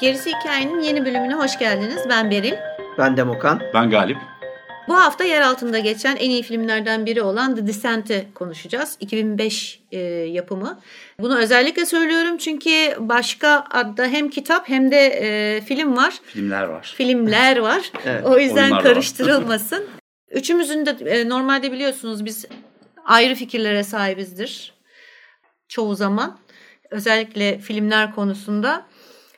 Gerisi Hikayenin yeni bölümüne hoş geldiniz. Ben Beril. Ben Demokan. Ben Galip. Bu hafta yer altında geçen en iyi filmlerden biri olan The Descent'i konuşacağız. 2005 e, yapımı. Bunu özellikle söylüyorum çünkü başka adda hem kitap hem de e, film var. Filmler var. Filmler var. Evet, o yüzden oyunlar var. karıştırılmasın. Üçümüzün de e, normalde biliyorsunuz biz ayrı fikirlere sahibizdir. Çoğu zaman. Özellikle filmler konusunda.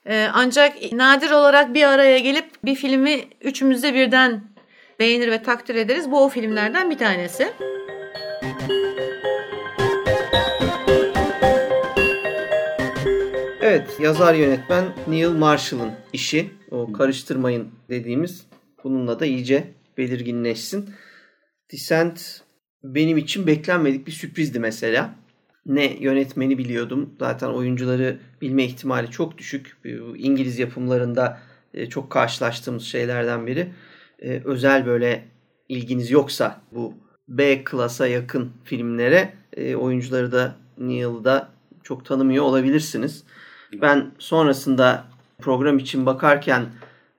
E, ancak nadir olarak bir araya gelip bir filmi üçümüz de birden beğenir ve takdir ederiz. Bu o filmlerden bir tanesi. Evet, yazar yönetmen Neil Marshall'ın işi. O karıştırmayın dediğimiz bununla da iyice belirginleşsin. Descent benim için beklenmedik bir sürprizdi mesela. Ne yönetmeni biliyordum. Zaten oyuncuları bilme ihtimali çok düşük. İngiliz yapımlarında e, çok karşılaştığımız şeylerden biri. E, Özel böyle ilginiz yoksa bu B klasa yakın filmlere e, oyuncuları da Neil'da çok tanımıyor olabilirsiniz. Ben sonrasında program için bakarken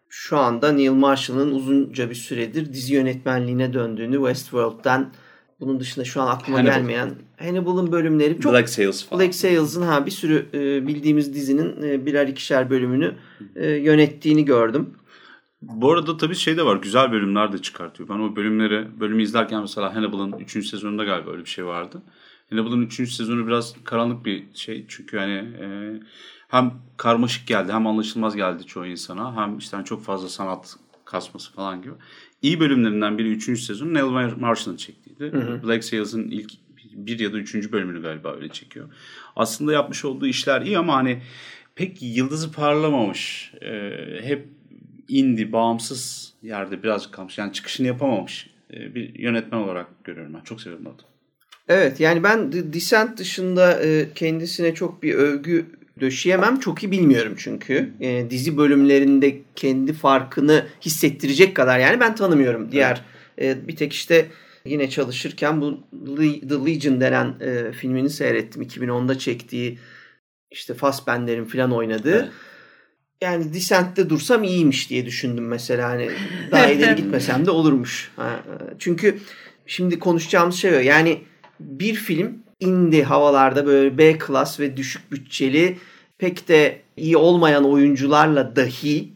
şu anda Neil Marshall'ın uzunca bir süredir dizi yönetmenliğine döndüğünü Westworld'dan bunun dışında şu an aklıma Hannibal. gelmeyen Hannibal'ın bölümleri çok Black Sails falan. Black Sails'ın ha bir sürü e, bildiğimiz dizinin e, birer ikişer bölümünü e, yönettiğini gördüm. Bu arada tabii şey de var. Güzel bölümler de çıkartıyor. Ben o bölümleri bölümü izlerken mesela Hannibal'ın 3. sezonunda galiba öyle bir şey vardı. Hannibal'ın 3. sezonu biraz karanlık bir şey. Çünkü hani e, hem karmaşık geldi hem anlaşılmaz geldi çoğu insana. Hem işte hani çok fazla sanat kasması falan gibi. İyi bölümlerinden biri 3. sezon Neil Marshall'ın çektiydi. Black Sails'ın ilk bir ya da üçüncü bölümünü galiba öyle çekiyor. Aslında yapmış olduğu işler iyi ama hani pek yıldızı parlamamış. E, hep indie, bağımsız yerde birazcık kalmış. Yani çıkışını yapamamış e, bir yönetmen olarak görüyorum ben. Çok seviyorum adamı. Evet yani ben The Descent dışında e, kendisine çok bir övgü döşeyemem. Çok iyi bilmiyorum çünkü. E, dizi bölümlerinde kendi farkını hissettirecek kadar yani ben tanımıyorum. Diğer e, bir tek işte yine çalışırken bu The Legion denen e, filmini seyrettim. 2010'da çektiği işte Fassbender'in falan oynadığı. Evet. Yani Descent'te dursam iyiymiş diye düşündüm mesela. Hani daha ileri gitmesem de olurmuş. Ha, e, çünkü şimdi konuşacağımız şey o. Yani bir film indie havalarda böyle B klas ve düşük bütçeli pek de iyi olmayan oyuncularla dahi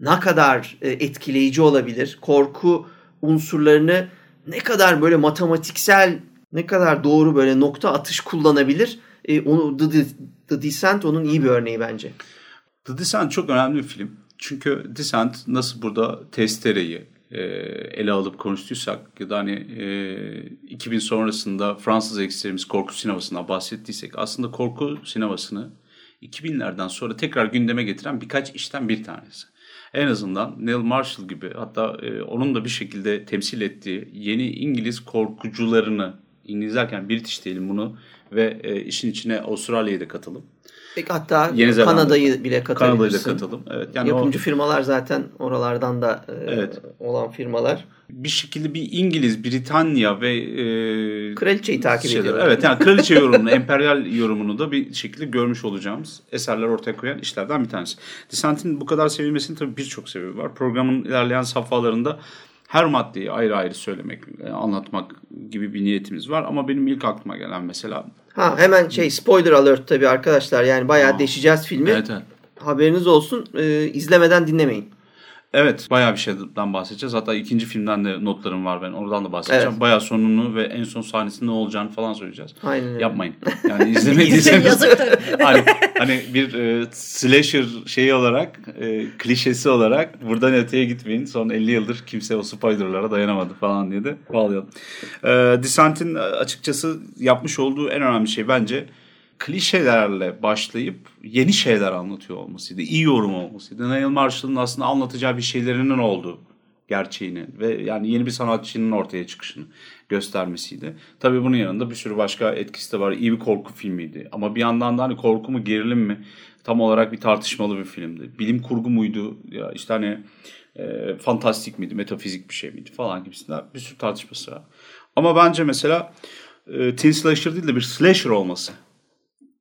ne kadar e, etkileyici olabilir? Korku unsurlarını ne kadar böyle matematiksel ne kadar doğru böyle nokta atış kullanabilir? E, onu The, The, Descent onun iyi bir örneği bence. The Descent çok önemli bir film. Çünkü Descent nasıl burada testereyi e, ele alıp konuştuysak ya da hani e, 2000 sonrasında Fransız ekstremist korku sinemasından bahsettiysek aslında korku sinemasını 2000'lerden sonra tekrar gündeme getiren birkaç işten bir tanesi. En azından Neil Marshall gibi hatta e, onun da bir şekilde temsil ettiği yeni İngiliz korkucularını İngiliz derken British diyelim bunu ve e, işin içine Avustralya'yı da katalım. Peki hatta Yeni Zelanda. Kanada'yı bile Kanada'yı da katabilirsin. katalım. Evet, yani Yapımcı o firmalar zaten oralardan da e, Evet. olan firmalar. bir şekilde bir İngiliz, Britanya ve e, Kraliçeyi takip şeyler- ediyorlar. Evet yani kraliçe yorumunu, emperyal yorumunu da bir şekilde görmüş olacağımız eserler ortaya koyan işlerden bir tanesi. Descent'in bu kadar sevilmesinin tabii birçok sebebi var. Programın ilerleyen safhalarında her maddeyi ayrı ayrı söylemek, e, anlatmak gibi bir niyetimiz var. Ama benim ilk aklıma gelen mesela... Ha hemen şey spoiler alert tabii arkadaşlar yani bayağı Aa. deşeceğiz filmi. Evet, evet. Haberiniz olsun e, izlemeden dinlemeyin. Evet bayağı bir şeyden bahsedeceğiz. Hatta ikinci filmden de notlarım var ben. Oradan da bahsedeceğim. Evet. Bayağı sonunu ve en son sahnesinde ne olacağını falan söyleyeceğiz. Aynen. Yapmayın. Yani izlemediyseniz hani, hani bir e, slasher şeyi olarak e, klişesi olarak buradan öteye gitmeyin. Son 50 yıldır kimse o spoilerlara dayanamadı falan diye de bağlayalım. E, Descent'in açıkçası yapmış olduğu en önemli şey bence klişelerle başlayıp yeni şeyler anlatıyor olmasıydı. iyi yorum olmasıydı. Neil Marshall'ın aslında anlatacağı bir şeylerinin olduğu gerçeğini ve yani yeni bir sanatçının ortaya çıkışını göstermesiydi. Tabii bunun yanında bir sürü başka etkisi de var. İyi bir korku filmiydi. Ama bir yandan da hani korku mu gerilim mi tam olarak bir tartışmalı bir filmdi. Bilim kurgu muydu? Ya işte hani e, fantastik miydi? Metafizik bir şey miydi? Falan gibisinden bir sürü tartışması var. Ama bence mesela e, teen slasher değil de bir slasher olması.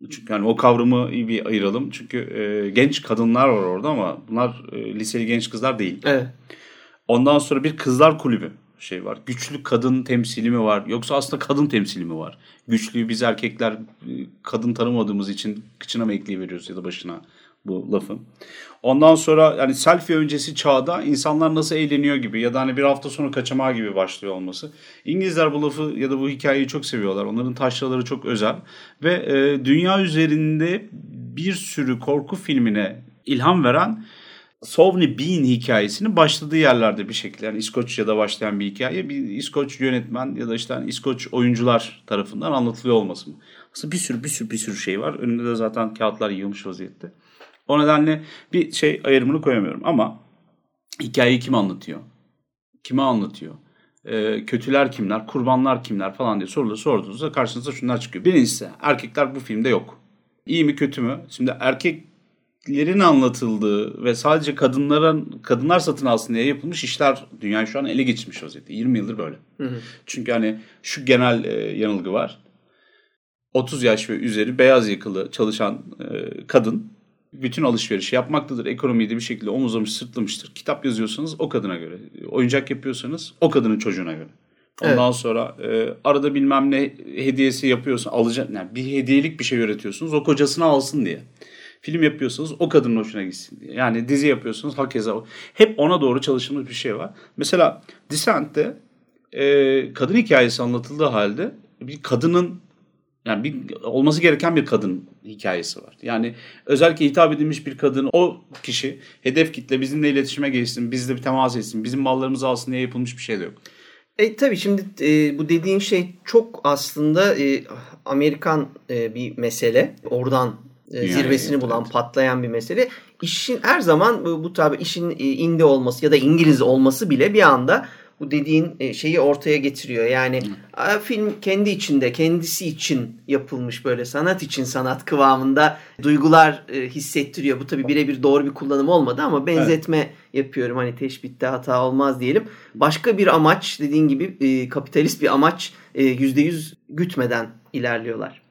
Çünkü yani o kavramı iyi bir ayıralım. Çünkü e, genç kadınlar var orada ama bunlar e, liseli genç kızlar değil. Evet. Ondan sonra bir kızlar kulübü şey var. Güçlü kadın temsili mi var yoksa aslında kadın temsili mi var? Güçlüyü biz erkekler e, kadın tanımadığımız için kıçına mı ekleyiveriyoruz ya da başına bu lafın. Ondan sonra yani selfie öncesi çağda insanlar nasıl eğleniyor gibi ya da hani bir hafta sonra kaçamağı gibi başlıyor olması. İngilizler bu lafı ya da bu hikayeyi çok seviyorlar. Onların taşraları çok özel ve e, dünya üzerinde bir sürü korku filmine ilham veren Sovni Bean hikayesinin başladığı yerlerde bir şekilde yani İskoçya'da başlayan bir hikaye bir İskoç yönetmen ya da işte hani İskoç oyuncular tarafından anlatılıyor olması mı? Aslında bir sürü bir sürü bir sürü şey var. Önünde de zaten kağıtlar yığılmış vaziyette. O nedenle bir şey ayrımını koyamıyorum ama hikayeyi kim anlatıyor? Kime anlatıyor? Ee, kötüler kimler, kurbanlar kimler falan diye soruları sorduğunuzda karşınıza şunlar çıkıyor. Birincisi erkekler bu filmde yok. İyi mi kötü mü? Şimdi erkeklerin anlatıldığı ve sadece kadınların kadınlar satın alsın diye yapılmış işler dünyayı şu an ele geçirmiş vaziyette. 20 yıldır böyle. Hı hı. Çünkü hani şu genel e, yanılgı var. 30 yaş ve üzeri beyaz yakalı çalışan e, kadın bütün alışverişi yapmaktadır. Ekonomiyi de bir şekilde omuzlamış, sırtlamıştır. Kitap yazıyorsanız o kadına göre. Oyuncak yapıyorsanız o kadının çocuğuna göre. Ondan Evet. sonra e, arada bilmem ne hediyesi yapıyorsun, alacak yani bir hediyelik bir şey üretiyorsunuz. O kocasına alsın diye. Film yapıyorsanız o kadının hoşuna gitsin diye. Yani dizi yapıyorsunuz hakeza. Hep ona doğru çalışılmış bir şey var. Mesela Descent'te e, kadın hikayesi anlatıldığı halde bir kadının yani bir olması gereken bir kadın hikayesi var. Yani özellikle hitap edilmiş bir kadın o kişi hedef kitle bizimle iletişime geçsin, bizle bir temas etsin, bizim mallarımızı alsın diye yapılmış bir şey de yok. E, tabii şimdi e, bu dediğin şey çok aslında e, Amerikan e, bir mesele. Oradan e, zirvesini evet, bulan, evet. patlayan bir mesele. İşin her zaman bu, bu tabi işin e, indi olması ya da İngiliz olması bile bir anda bu dediğin e, şeyi ortaya getiriyor. Yani a, film kendi içinde, kendisi için yapılmış böyle sanat için sanat kıvamında duygular e, hissettiriyor. Bu tabi birebir doğru bir kullanım olmadı ama benzetme yapıyorum. Hani teşbitte hata olmaz diyelim. Başka bir amaç dediğin gibi e, kapitalist bir amaç e, %100 gütmeden ilerliyorlar.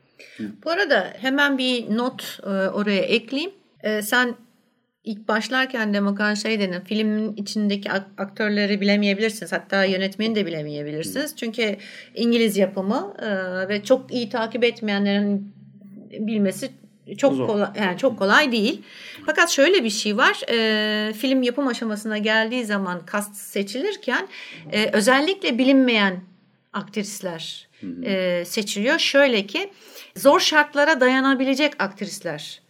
Bu arada hemen bir not oraya ekleyeyim. Sen ilk başlarken de Makan şey dedin. Filmin içindeki ak- aktörleri bilemeyebilirsiniz. Hatta yönetmeni de bilemeyebilirsiniz. Çünkü İngiliz yapımı e, ve çok iyi takip etmeyenlerin bilmesi çok Zor. kolay yani çok kolay değil. Fakat şöyle bir şey var. E, film yapım aşamasına geldiği zaman kast seçilirken e, özellikle bilinmeyen aktrisler e, seçiliyor. Şöyle ki zor şartlara dayanabilecek aktrisler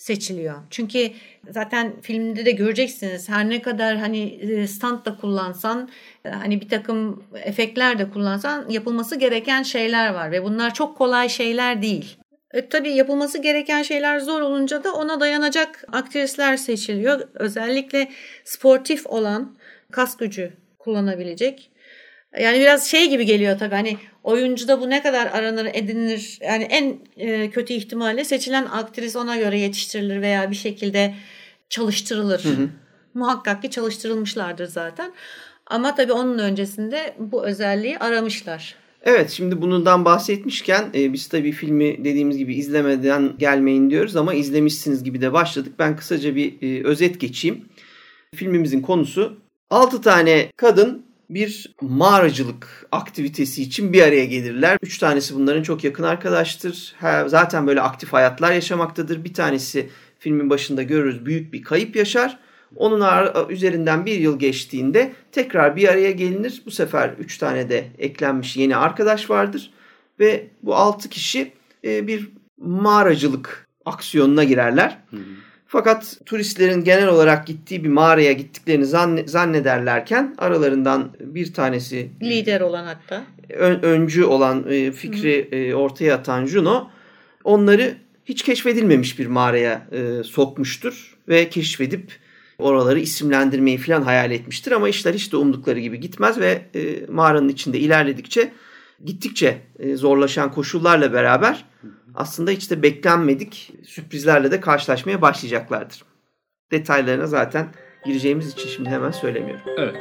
seçiliyor. Çünkü zaten filmde de göreceksiniz her ne kadar hani e, stunt da kullansan e, hani bir takım efektler de kullansan yapılması gereken şeyler var ve bunlar çok kolay şeyler değil. E, tabii yapılması gereken şeyler zor olunca da ona dayanacak aktrisler seçiliyor. Özellikle sportif olan kas gücü kullanabilecek. Yani biraz şey gibi geliyor tabii hani oyuncuda bu ne kadar aranır edinilir yani en e, kötü ihtimalle seçilen aktris ona göre yetiştirilir veya bir şekilde çalıştırılır. Muhakkak ki çalıştırılmışlardır zaten. Ama tabii onun öncesinde bu özelliği aramışlar. Evet şimdi bundan bahsetmişken e, biz tabii filmi dediğimiz gibi izlemeden gelmeyin diyoruz ama izlemişsiniz gibi de başladık. Ben kısaca bir e, özet geçeyim. Filmimizin konusu 6 tane kadın bir mağaracılık aktivitesi için bir araya gelirler. Üç tanesi bunların çok yakın arkadaştır. Zaten böyle aktif hayatlar yaşamaktadır. Bir tanesi filmin başında görürüz büyük bir kayıp yaşar. Onun üzerinden bir yıl geçtiğinde tekrar bir araya gelinir. Bu sefer üç tane de eklenmiş yeni arkadaş vardır. Ve bu altı kişi e, bir mağaracılık aksiyonuna girerler. Fakat turistlerin genel olarak gittiği bir mağaraya gittiklerini zanne- zannederlerken aralarından bir tanesi Lider olan hatta. ön- öncü olan e, fikri e, ortaya atan Juno onları hiç keşfedilmemiş bir mağaraya e, sokmuştur ve keşfedip oraları isimlendirmeyi falan hayal etmiştir. Ama işler hiç de umdukları gibi gitmez ve e, mağaranın içinde ilerledikçe gittikçe e, zorlaşan koşullarla beraber aslında hiç de beklenmedik sürprizlerle de karşılaşmaya başlayacaklardır. Detaylarına zaten gireceğimiz için şimdi hemen söylemiyorum. Evet.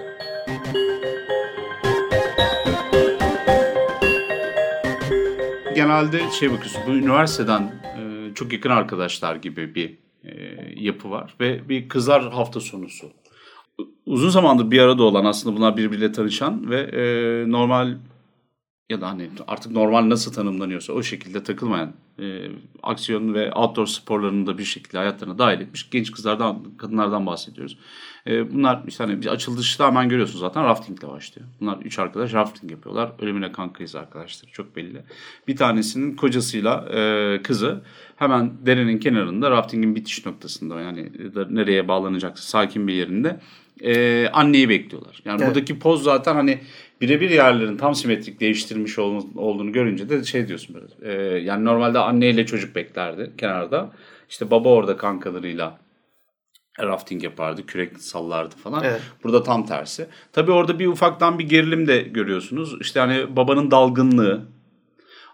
Genelde şey bakıyorsun bu üniversiteden e, çok yakın arkadaşlar gibi bir e, yapı var ve bir kızlar hafta sonusu. Uzun zamandır bir arada olan aslında bunlar birbiriyle tanışan ve e, normal ya da hani artık normal nasıl tanımlanıyorsa o şekilde takılmayan e, aksiyon ve outdoor sporlarını da bir şekilde hayatlarına dahil etmiş genç kızlardan, kadınlardan bahsediyoruz. E, bunlar işte hani bir açılışta hemen görüyorsunuz zaten raftingle başlıyor. Bunlar üç arkadaş rafting yapıyorlar. Ölümüne kankayız arkadaşlar çok belli. Bir tanesinin kocasıyla e, kızı hemen derenin kenarında raftingin bitiş noktasında yani nereye bağlanacaksa sakin bir yerinde e, anneyi bekliyorlar. Yani evet. buradaki poz zaten hani birebir yerlerin tam simetrik değiştirmiş olduğunu görünce de şey diyorsun böyle. E, yani normalde anneyle çocuk beklerdi kenarda. İşte baba orada kankalarıyla rafting yapardı, kürek sallardı falan. Evet. Burada tam tersi. Tabii orada bir ufaktan bir gerilim de görüyorsunuz. İşte hani babanın dalgınlığı,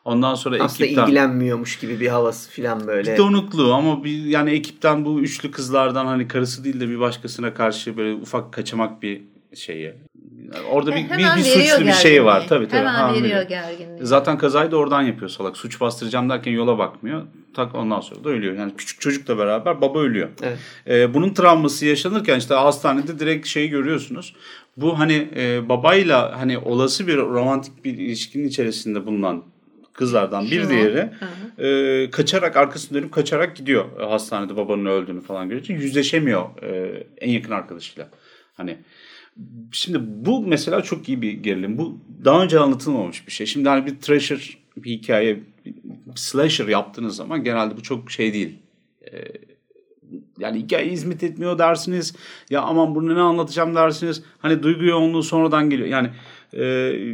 Ondan sonra Aslında ekipten... ilgilenmiyormuş gibi bir havası falan böyle. Bir donukluğu ama bir yani ekipten bu üçlü kızlardan hani karısı değil de bir başkasına karşı böyle ufak kaçamak bir şeyi. Orada bir, bir, bir suçlu bir şey var. Tabii tabii. Hemen veriyor gerginliği. Zaten kazayı da oradan yapıyor salak. Suç bastıracağım derken yola bakmıyor. Tak ondan sonra da ölüyor. Yani küçük çocukla beraber baba ölüyor. Evet. Ee, bunun travması yaşanırken işte hastanede direkt şeyi görüyorsunuz. Bu hani e, babayla hani olası bir romantik bir ilişkinin içerisinde bulunan kızlardan bir diğeri e, kaçarak arkasını dönüp kaçarak gidiyor hastanede babanın öldüğünü falan görünce yüzleşemiyor e, en yakın arkadaşıyla. Hani şimdi bu mesela çok iyi bir gerilim. Bu daha önce anlatılmamış bir şey. Şimdi hani bir treasure bir hikaye bir slasher yaptığınız zaman genelde bu çok şey değil. E, yani hikaye hizmet etmiyor dersiniz. Ya aman bunu ne anlatacağım dersiniz. Hani duygu yoğunluğu sonradan geliyor. Yani e,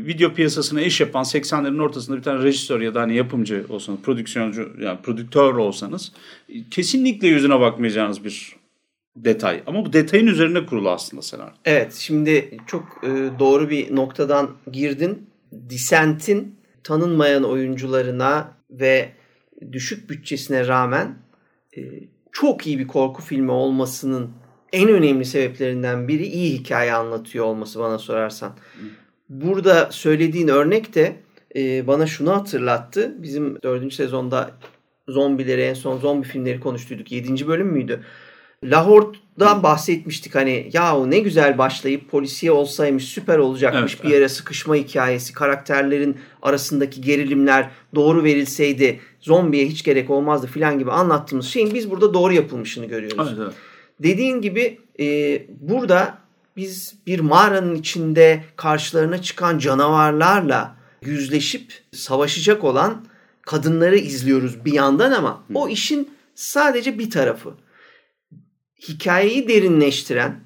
video piyasasına iş yapan 80'lerin ortasında bir tane rejisör ya da hani yapımcı olsanız, prodüksiyoncu yani prodüktör olsanız kesinlikle yüzüne bakmayacağınız bir detay. Ama bu detayın üzerine kurulu aslında senaryo. Evet şimdi çok e, doğru bir noktadan girdin. Descent'in tanınmayan oyuncularına ve düşük bütçesine rağmen e, çok iyi bir korku filmi olmasının en önemli sebeplerinden biri iyi hikaye anlatıyor olması bana sorarsan. Burada söylediğin örnek de e, bana şunu hatırlattı. Bizim dördüncü sezonda zombileri en son zombi filmleri konuştuyduk. Yedinci bölüm müydü? Lahore'dan bahsetmiştik hani ya ne güzel başlayıp polisiye olsaymış süper olacakmış evet, bir yere sıkışma hikayesi karakterlerin arasındaki gerilimler doğru verilseydi zombiye hiç gerek olmazdı filan gibi anlattığımız şeyin biz burada doğru yapılmışını görüyoruz. Evet, evet. Dediğin gibi e, burada biz bir mağaranın içinde karşılarına çıkan canavarlarla yüzleşip savaşacak olan kadınları izliyoruz bir yandan ama o işin sadece bir tarafı. Hikayeyi derinleştiren,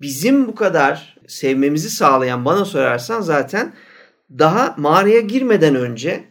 bizim bu kadar sevmemizi sağlayan bana sorarsan zaten daha mağaraya girmeden önce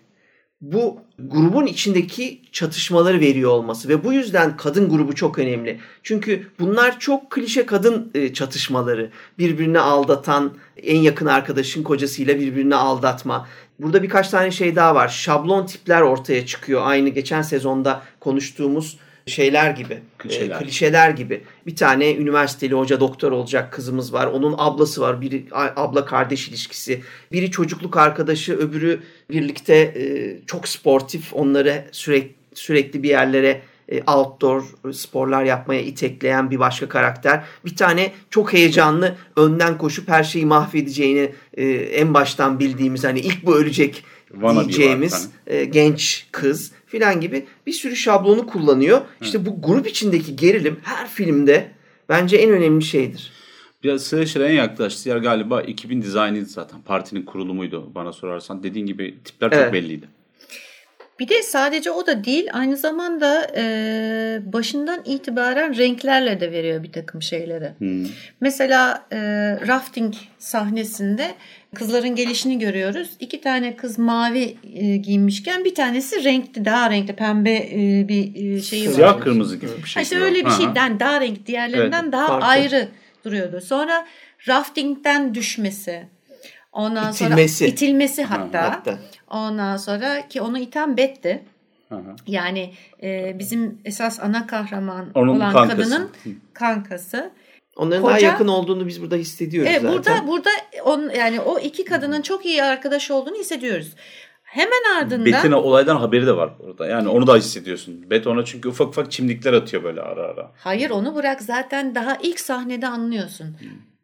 bu grubun içindeki çatışmaları veriyor olması ve bu yüzden kadın grubu çok önemli. Çünkü bunlar çok klişe kadın e, çatışmaları. Birbirini aldatan, en yakın arkadaşın kocasıyla birbirini aldatma. Burada birkaç tane şey daha var. Şablon tipler ortaya çıkıyor. Aynı geçen sezonda konuştuğumuz şeyler gibi, klişeler. E, klişeler gibi. Bir tane üniversiteli hoca doktor olacak kızımız var. Onun ablası var. Biri abla kardeş ilişkisi. Biri çocukluk arkadaşı, öbürü birlikte e, çok sportif. Onları sürekli sürekli bir yerlere e, outdoor sporlar yapmaya itekleyen bir başka karakter. Bir tane çok heyecanlı önden koşup her şeyi mahvedeceğini e, en baştan bildiğimiz hani ilk bu ölecek Diyeceğimiz e, genç kız filan gibi bir sürü şablonu kullanıyor. Hı. İşte bu grup içindeki gerilim her filmde bence en önemli şeydir. Biraz Slasher'a en yaklaştığı yer galiba 2000 dizaynıydı zaten. Partinin kurulumuydu bana sorarsan. Dediğin gibi tipler çok evet. belliydi. Bir de sadece o da değil aynı zamanda e, başından itibaren renklerle de veriyor bir takım şeyleri. Hmm. Mesela e, rafting sahnesinde kızların gelişini görüyoruz. İki tane kız mavi e, giyinmişken bir tanesi renkli, daha renkli pembe e, bir e, şeyi var. Siyah kırmızı gibi bir Ha şey. işte öyle bir Aha. şeyden daha renk diğerlerinden Evet, daha farklı. ayrı duruyordu. Sonra raftingden düşmesi. Ondan İtilmesi. sonra itilmesi hatta. Hatta. Ondan sonra ki onu iten Bet'ti. Aha. Yani e, bizim esas ana kahraman Onun olan kankası. kadının kankası. Onların daha Koca- yakın olduğunu biz burada hissediyoruz Evet, zaten. burada burada on yani o iki kadının çok iyi arkadaş olduğunu hissediyoruz. Hemen ardından Bet'in olaydan haberi de var orada. Yani onu da hissediyorsun. Bet ona çünkü ufak ufak çimdikler atıyor böyle ara ara. Hayır onu bırak zaten daha ilk sahnede anlıyorsun.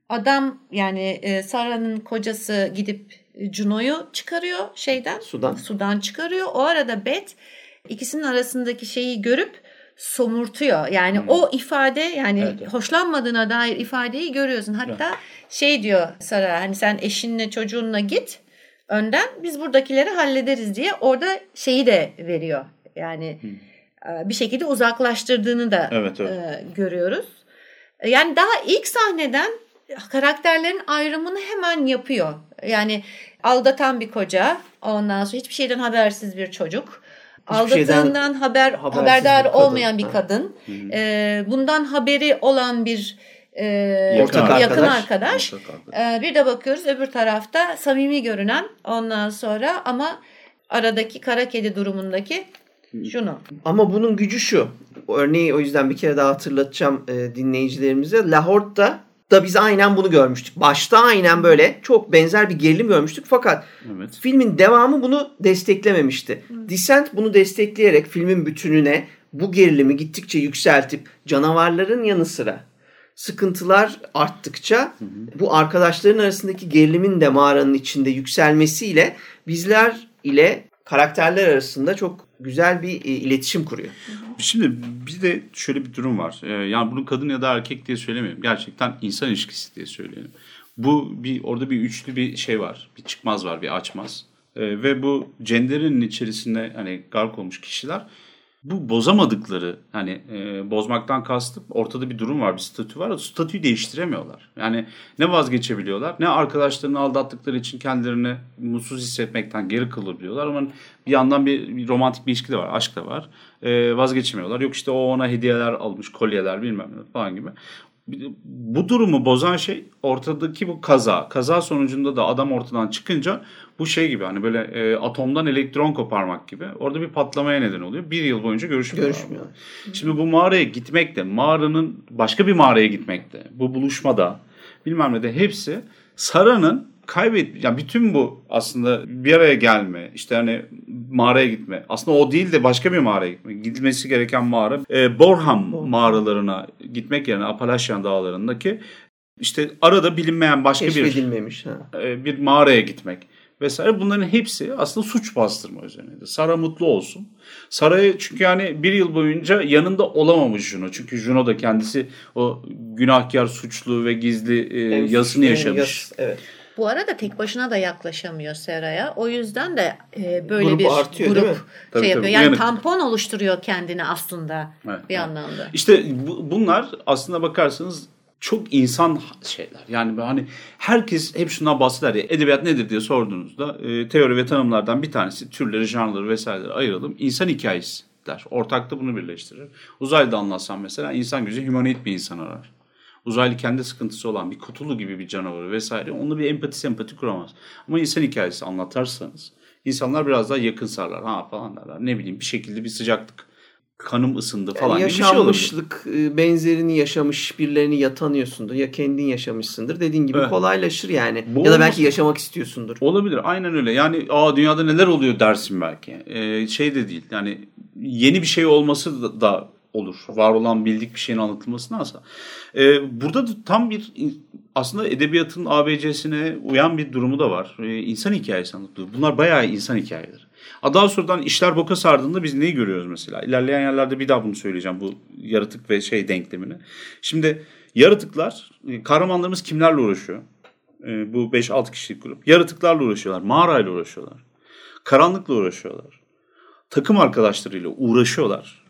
Adam yani e, Sarah'nın kocası gidip e, Juno'yu çıkarıyor şeyden. Sudan. Sudan çıkarıyor. O arada Bet ikisinin arasındaki şeyi görüp somurtuyor. Yani o ifade yani Evet, evet. hoşlanmadığına dair ifadeyi görüyorsun. Hatta şey diyor Sarah hani sen eşinle çocuğunla git önden biz buradakileri hallederiz diye orada şeyi de veriyor. Yani e, bir şekilde uzaklaştırdığını da Evet, evet. e, görüyoruz. Yani daha ilk sahneden karakterlerin ayrımını hemen yapıyor. Yani aldatan bir koca, ondan sonra hiçbir şeyden habersiz bir çocuk. Aldattığından haber habersiz haberdar bir kadın. olmayan bir kadın. E, bundan haberi olan bir e, Yakın yakın, arkadaş. arkadaş. E, bir de bakıyoruz öbür tarafta samimi görünen ondan sonra ama aradaki kara kedi durumundaki şunu. Ama bunun gücü şu. Örneği o yüzden bir kere daha hatırlatacağım e, dinleyicilerimize. Lahore'da da biz aynen bunu görmüştük. Başta aynen böyle çok benzer bir gerilim görmüştük. Fakat Evet. filmin devamı bunu desteklememişti. Descent bunu destekleyerek filmin bütününe bu gerilimi gittikçe yükseltip canavarların yanı sıra sıkıntılar arttıkça bu arkadaşların arasındaki gerilimin de mağaranın içinde yükselmesiyle bizler ile karakterler arasında çok güzel bir e, iletişim kuruyor. Şimdi bir de şöyle bir durum var. Ee, yani bunu kadın ya da erkek diye söylemeyelim. Gerçekten insan ilişkisi diye söyleyelim. Bu bir orada bir üçlü bir şey var. Bir çıkmaz var, bir açmaz. Ee, ve bu cenderin içerisinde hani gark olmuş kişiler bu bozamadıkları hani e, bozmaktan kastım ortada bir durum var, bir statü var. Statüyü değiştiremiyorlar. Yani ne vazgeçebiliyorlar ne arkadaşlarını aldattıkları için kendilerini mutsuz hissetmekten geri kalabiliyorlar. Ama bir yandan bir, bir romantik bir ilişki de var, aşk da var. E, vazgeçemiyorlar. Yok işte o ona hediyeler almış, kolyeler bilmem ne falan gibi. Bu durumu bozan şey ortadaki bu kaza. Kaza sonucunda da adam ortadan çıkınca bu şey gibi hani böyle e, atomdan elektron koparmak gibi. Orada bir patlamaya neden oluyor. Bir yıl boyunca görüşmüyorlar. Görüşmüyor. Şimdi bu mağaraya gitmek de mağaranın başka bir mağaraya gitmek de bu buluşmada bilmem ne de hepsi Sara'nın kaybet yani bütün bu aslında bir araya gelme işte hani mağaraya gitme aslında o değil de başka bir mağaraya gitme gidilmesi gereken mağara e, Borham mağaralarına gitmek yerine Appalachian dağlarındaki işte arada bilinmeyen başka bir. Ha. e, bir mağaraya gitmek vesaire bunların hepsi aslında suç bastırma üzerineydi. Sara mutlu olsun. Sara'yı çünkü yani bir yıl boyunca yanında olamamış Juno. Çünkü Juno da kendisi o günahkar, suçlu ve gizli e, Hem yasını yaşamış. yas- evet. Bu arada tek başına da yaklaşamıyor Sera'ya. O yüzden de e, böyle Grubu bir artıyor, grup değil mi? Tabii, şey tabii, yapıyor. Yani uyanık. tampon oluşturuyor kendine aslında Evet, bir evet. anlamda. İşte bu- bunlar aslında bakarsanız çok insan şeyler. Yani hani herkes hep şundan bahseder ya edebiyat nedir diye sorduğunuzda e, teori ve tanımlardan bir tanesi türleri, janrları vesaireleri ayıralım. İnsan hikayesi der. Ortakta bunu birleştirir. Uzaylıda anlatsam mesela insan gözü humanoid bir insan arar. Uzaylı kendi sıkıntısı olan bir kutulu gibi bir canavarı vesaire onunla bir empati sempati kuramaz. Ama insan hikayesi anlatarsanız insanlar biraz daha yakın sarlar ha falan derler. Ne bileyim bir şekilde bir sıcaklık kanım ısındı falan Yani gibi bir şey olabilir. yaşanmışlık e, benzerini yaşamış birilerini ya tanıyorsundur ya kendin yaşamışsındır. Dediğin gibi Evet. kolaylaşır yani. Bu ya da belki yaşamak istiyorsundur. Olabilir aynen öyle. Yani aa dünyada neler oluyor dersin belki. Ee, şey de değil yani yeni bir şey olması da, da olur. Var olan bildik bir şeyin anlatılmasındansa. Ee, burada da tam bir aslında edebiyatın ABC'sine uyan bir durumu da var. Ee, insan hikayesi anlatılıyor. Bunlar bayağı insan hikayeleri. Daha sonradan işler boka sardığında biz neyi görüyoruz mesela? İlerleyen yerlerde bir daha bunu söyleyeceğim bu yaratık ve şey denklemini. Şimdi yaratıklar, e, kahramanlarımız kimlerle uğraşıyor? E, bu 5-6 kişilik grup. Yaratıklarla uğraşıyorlar, mağarayla uğraşıyorlar. Karanlıkla uğraşıyorlar. Takım arkadaşlarıyla uğraşıyorlar.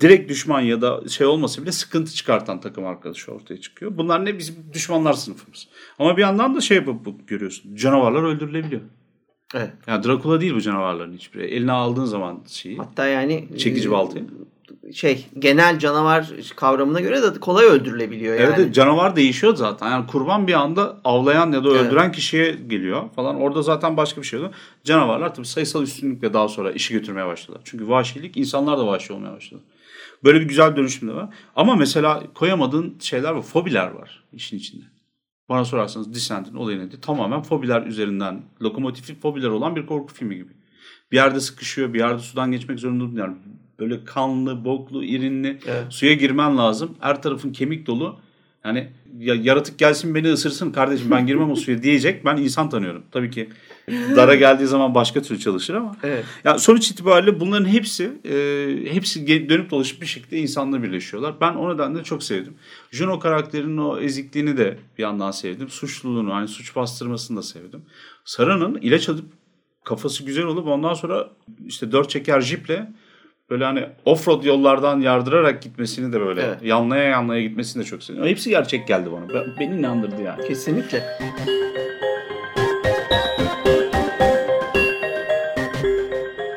direkt düşman ya da şey olmasa bile sıkıntı çıkartan takım arkadaşı ortaya çıkıyor. Bunlar ne bizim düşmanlar sınıfımız. Ama bir yandan da şey yapıp görüyorsun. Canavarlar öldürülebiliyor. Evet. Yani Drakula değil bu canavarların hiçbiri. Eline aldığın zaman şeyi. Hatta yani Çekici e, baltayı. Şey genel canavar kavramına göre de kolay öldürülebiliyor yani. Evet, evet canavar değişiyor zaten. Yani kurban bir anda avlayan ya da Evet. öldüren kişiye geliyor falan. Orada zaten başka bir şey oluyor. Canavarlar tabii sayısal üstünlükle daha sonra işi götürmeye başladılar. Çünkü vahşilik insanlar da vahşi olmaya başladı. Böyle bir güzel dönüşüm de var. Ama mesela koyamadığın şeyler var. Fobiler var işin içinde. Bana sorarsanız Descent'in olayı nedir? Tamamen fobiler üzerinden, lokomotifli fobiler olan bir korku filmi gibi. Bir yerde sıkışıyor, bir yerde sudan geçmek zorunda. Yani böyle kanlı, boklu, irinli. Evet. Suya girmen lazım. Her tarafın kemik dolu. Yani ya, yaratık gelsin beni ısırsın kardeşim ben girmem o suya diyecek. Ben insan tanıyorum. Tabii ki dara geldiği zaman başka türlü çalışır ama. Evet. Ya sonuç itibariyle bunların hepsi e, hepsi dönüp dolaşıp bir şekilde insanla birleşiyorlar. Ben o nedenle çok sevdim. Juno karakterinin o ezikliğini de bir yandan sevdim. Suçluluğunu hani suç bastırmasını da sevdim. Sara'nın ilaç alıp kafası güzel olup ondan sonra işte dört çeker jiple böyle hani offroad yollardan yardırarak gitmesini de böyle Evet. yanlaya yanlaya gitmesini de çok sevdim. Hepsi gerçek geldi bana. Ben- Beni inandırdı yani. Kesinlikle.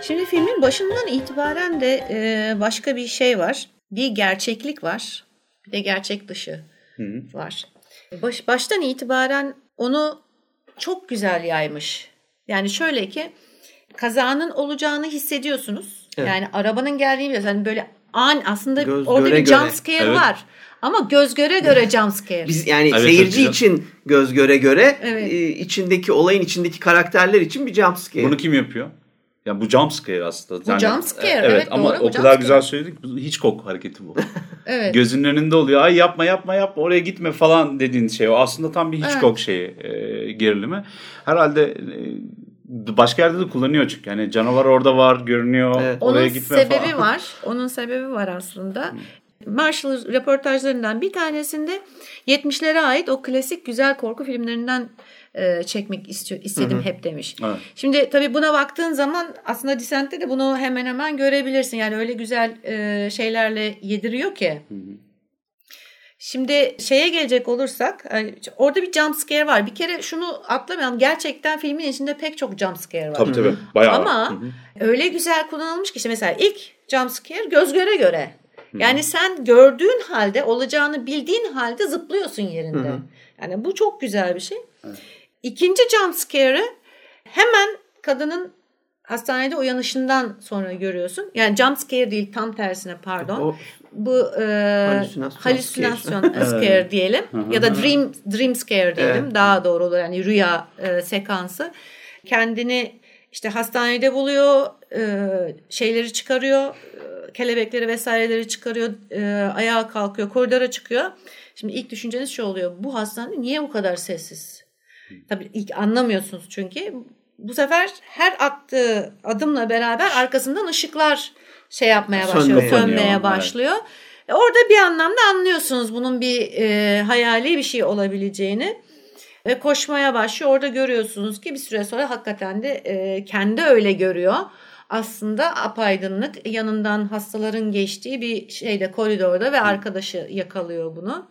Şimdi filmin başından itibaren de e, başka bir şey var. Bir gerçeklik var. Bir de gerçek dışı var. Baş, baştan itibaren onu çok güzel yaymış. Yani şöyle ki kazanın olacağını hissediyorsunuz. Evet. Yani arabanın geldiğini biliyorsunuz. Yani böyle an aslında Göz orada göre bir göre. jump scare Evet. var. Ama göz göre göre jump scare. Biz yani Evet, seyirci güzel. için göz göre göre Evet. e, içindeki olayın içindeki karakterler için bir jump scare. Bunu kim yapıyor? Ya bu jump scare aslında. Bu jump scare, evet, evet, ama doğru, o kadar scare. güzel söyledik. Hiç kok hareketi bu. evet. Gözünün önünde oluyor. Ay yapma yapma yapma oraya gitme falan dediğin şey o. Aslında tam bir Hitchcock şeyi e, gerilimi. Herhalde e, başka yerde de kullanıyor çünkü. Yani canavar orada var görünüyor. Evet. Oraya Onun gitme sebebi falan. var. Onun sebebi var aslında. Marshall röportajlarından bir tanesinde 70'lere ait o klasik güzel korku filmlerinden e, çekmek istiyor, istedim hep demiş. Evet. Şimdi tabii buna baktığın zaman aslında Descent'te de bunu hemen hemen görebilirsin. Yani öyle güzel e, şeylerle yediriyor ki. Şimdi şeye gelecek olursak yani orada bir jump scare var. Bir kere şunu atlamayalım. Gerçekten filmin içinde pek çok jump scare var. Tabii tabii. Bayağı. Ama hı. öyle güzel kullanılmış ki işte mesela ilk jump scare göz göre göre. Yani sen gördüğün halde olacağını bildiğin halde zıplıyorsun yerinde. Yani bu çok güzel bir şey. İkinci jump scare'ı hemen kadının hastanede uyanışından sonra görüyorsun. Yani jump scare değil tam tersine pardon. O bu e, Halüsinasyon halüsinasyon scare. diyelim. Ya da dream dream scare diyelim. Evet. daha doğru olur. Yani rüya e, sekansı. Kendini işte hastanede buluyor e, şeyleri çıkarıyor e, kelebekleri vesaireleri çıkarıyor e, ayağa kalkıyor koridora çıkıyor. Şimdi ilk düşünceniz şu oluyor. Bu hastane niye bu kadar sessiz? Tabii ilk anlamıyorsunuz çünkü. Bu sefer her attığı adımla beraber arkasından ışıklar şey yapmaya başlıyor Sönmeye. sönmeye Evet. başlıyor e, Orada bir anlamda anlıyorsunuz bunun bir e, hayali bir şey olabileceğini ve koşmaya başlıyor. Orada görüyorsunuz ki bir süre sonra hakikaten de e, kendi öyle görüyor. Aslında apaydınlık yanından hastaların geçtiği bir şeyde koridorda ve arkadaşı yakalıyor bunu.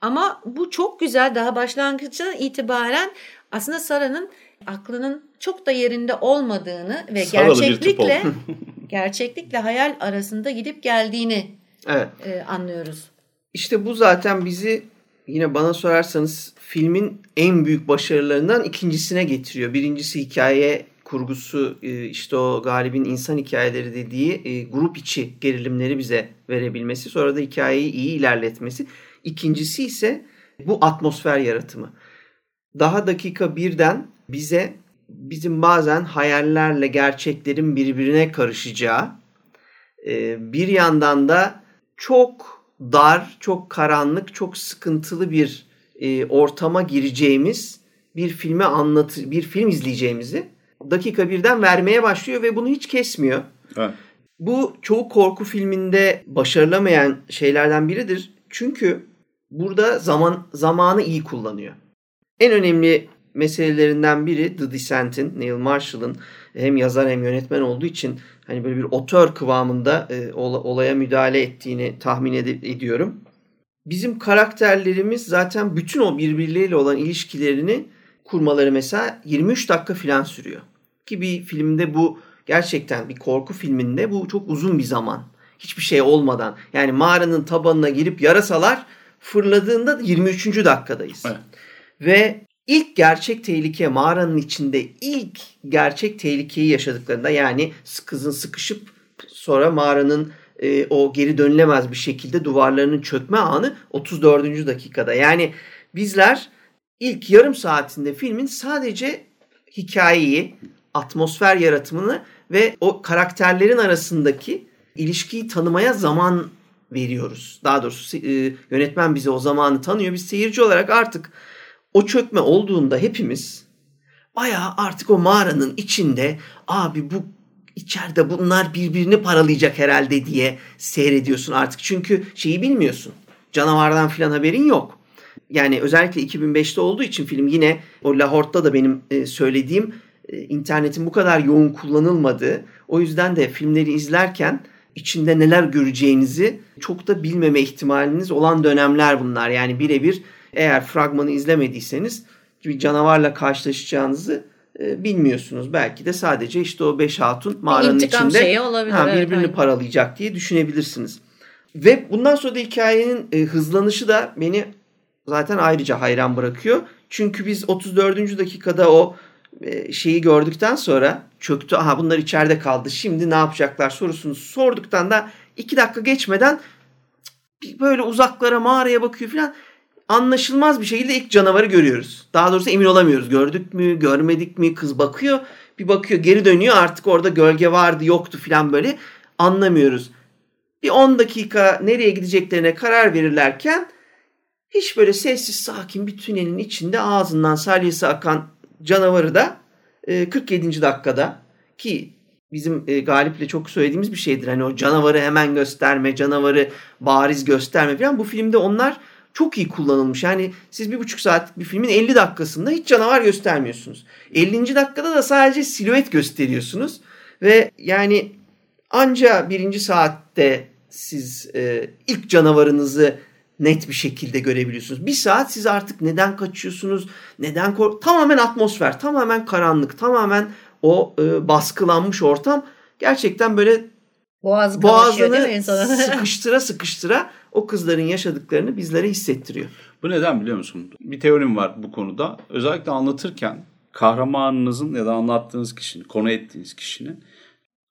Ama bu çok güzel daha başlangıçtan itibaren aslında Sara'nın aklının çok da yerinde olmadığını ve Saralı gerçeklikle gerçeklikle hayal arasında gidip geldiğini evet. e, anlıyoruz. İşte bu zaten bizi yine bana sorarsanız filmin en büyük başarılarından ikincisine getiriyor. Birincisi hikaye kurgusu e, işte o galibin insan hikayeleri dediği e, grup içi gerilimleri bize verebilmesi. Sonra da hikayeyi iyi ilerletmesi. İkincisi ise bu atmosfer yaratımı. Daha dakika birden bize bizim bazen hayallerle gerçeklerin birbirine karışacağı e, bir yandan da çok dar, çok karanlık, çok sıkıntılı bir e, ortama gireceğimiz bir filme anlatı bir film izleyeceğimizi dakika birden vermeye başlıyor ve bunu hiç kesmiyor. Evet. Bu çoğu korku filminde başarılamayan şeylerden biridir. Çünkü burada zaman zamanı iyi kullanıyor. En önemli meselelerinden biri The Descent'in, Neil Marshall'ın hem yazar hem yönetmen olduğu için hani böyle bir otör kıvamında e, olaya müdahale ettiğini tahmin ed- ediyorum. Bizim karakterlerimiz zaten bütün o birbirleriyle olan ilişkilerini kurmaları mesela 23 dakika falan sürüyor. Ki bir filmde bu gerçekten bir korku filminde bu çok uzun bir zaman. Hiçbir şey olmadan. Yani mağaranın tabanına girip yarasalar fırladığında 23. dakikadayız. Evet. Ve ilk gerçek tehlike mağaranın içinde ilk gerçek tehlikeyi yaşadıklarında yani kızın sıkışıp sonra mağaranın e, o geri dönülemez bir şekilde duvarlarının çökme anı 34. dakikada. Yani bizler ilk yarım saatinde filmin sadece hikayeyi, atmosfer yaratımını ve o karakterlerin arasındaki ilişkiyi tanımaya zaman veriyoruz. Daha doğrusu e, yönetmen bize o zamanı tanıyor. Biz seyirci olarak artık o çökme olduğunda hepimiz bayağı artık o mağaranın içinde abi bu içeride bunlar birbirini paralayacak herhalde diye seyrediyorsun artık. Çünkü şeyi bilmiyorsun. Canavardan filan haberin yok. Yani özellikle 2005'te olduğu için film yine o Lahort'ta da benim e, söylediğim e, internetin bu kadar yoğun kullanılmadığı. O yüzden de filmleri izlerken içinde neler göreceğinizi çok da bilmeme ihtimaliniz olan dönemler bunlar. Yani birebir eğer fragmanı izlemediyseniz bir canavarla karşılaşacağınızı e, bilmiyorsunuz. Belki de sadece işte o beş hatun mağaranın İntikam içinde şeyi olabilir, ha, birbirini evet, paralayacak diye düşünebilirsiniz. Ve bundan sonra da hikayenin e, hızlanışı da beni zaten ayrıca hayran bırakıyor. Çünkü biz 34. dakikada o e, şeyi gördükten sonra çöktü. Aha bunlar içeride kaldı. Şimdi ne yapacaklar sorusunu sorduktan da iki dakika geçmeden böyle uzaklara mağaraya bakıyor falan anlaşılmaz bir şekilde ilk canavarı görüyoruz. Daha doğrusu emin olamıyoruz. Gördük mü, görmedik mi? Kız bakıyor. Bir bakıyor, geri dönüyor. Artık orada gölge vardı, yoktu falan böyle. Anlamıyoruz. Bir 10 dakika nereye gideceklerine karar verirlerken hiç böyle sessiz sakin bir tünelin içinde ağzından salyası akan canavarı da 47. E, dakikada ki bizim e, Galip'le çok söylediğimiz bir şeydir. Hani o canavarı hemen gösterme, canavarı bariz gösterme falan. Bu filmde onlar çok iyi kullanılmış. Yani siz bir buçuk saatlik bir filmin 50 dakikasında hiç canavar göstermiyorsunuz. 50. dakikada da sadece silüet gösteriyorsunuz. Ve yani anca birinci saatte siz e, ilk canavarınızı net bir şekilde görebiliyorsunuz. Bir saat siz artık neden kaçıyorsunuz, neden kork tamamen atmosfer, tamamen karanlık, tamamen o e, baskılanmış ortam gerçekten böyle Boğaz boğazını sıkıştıra sıkıştıra o kızların yaşadıklarını bizlere hissettiriyor. Bu neden biliyor musun? Bir teorim var bu konuda. Özellikle anlatırken kahramanınızın ya da anlattığınız kişinin, konu ettiğiniz kişinin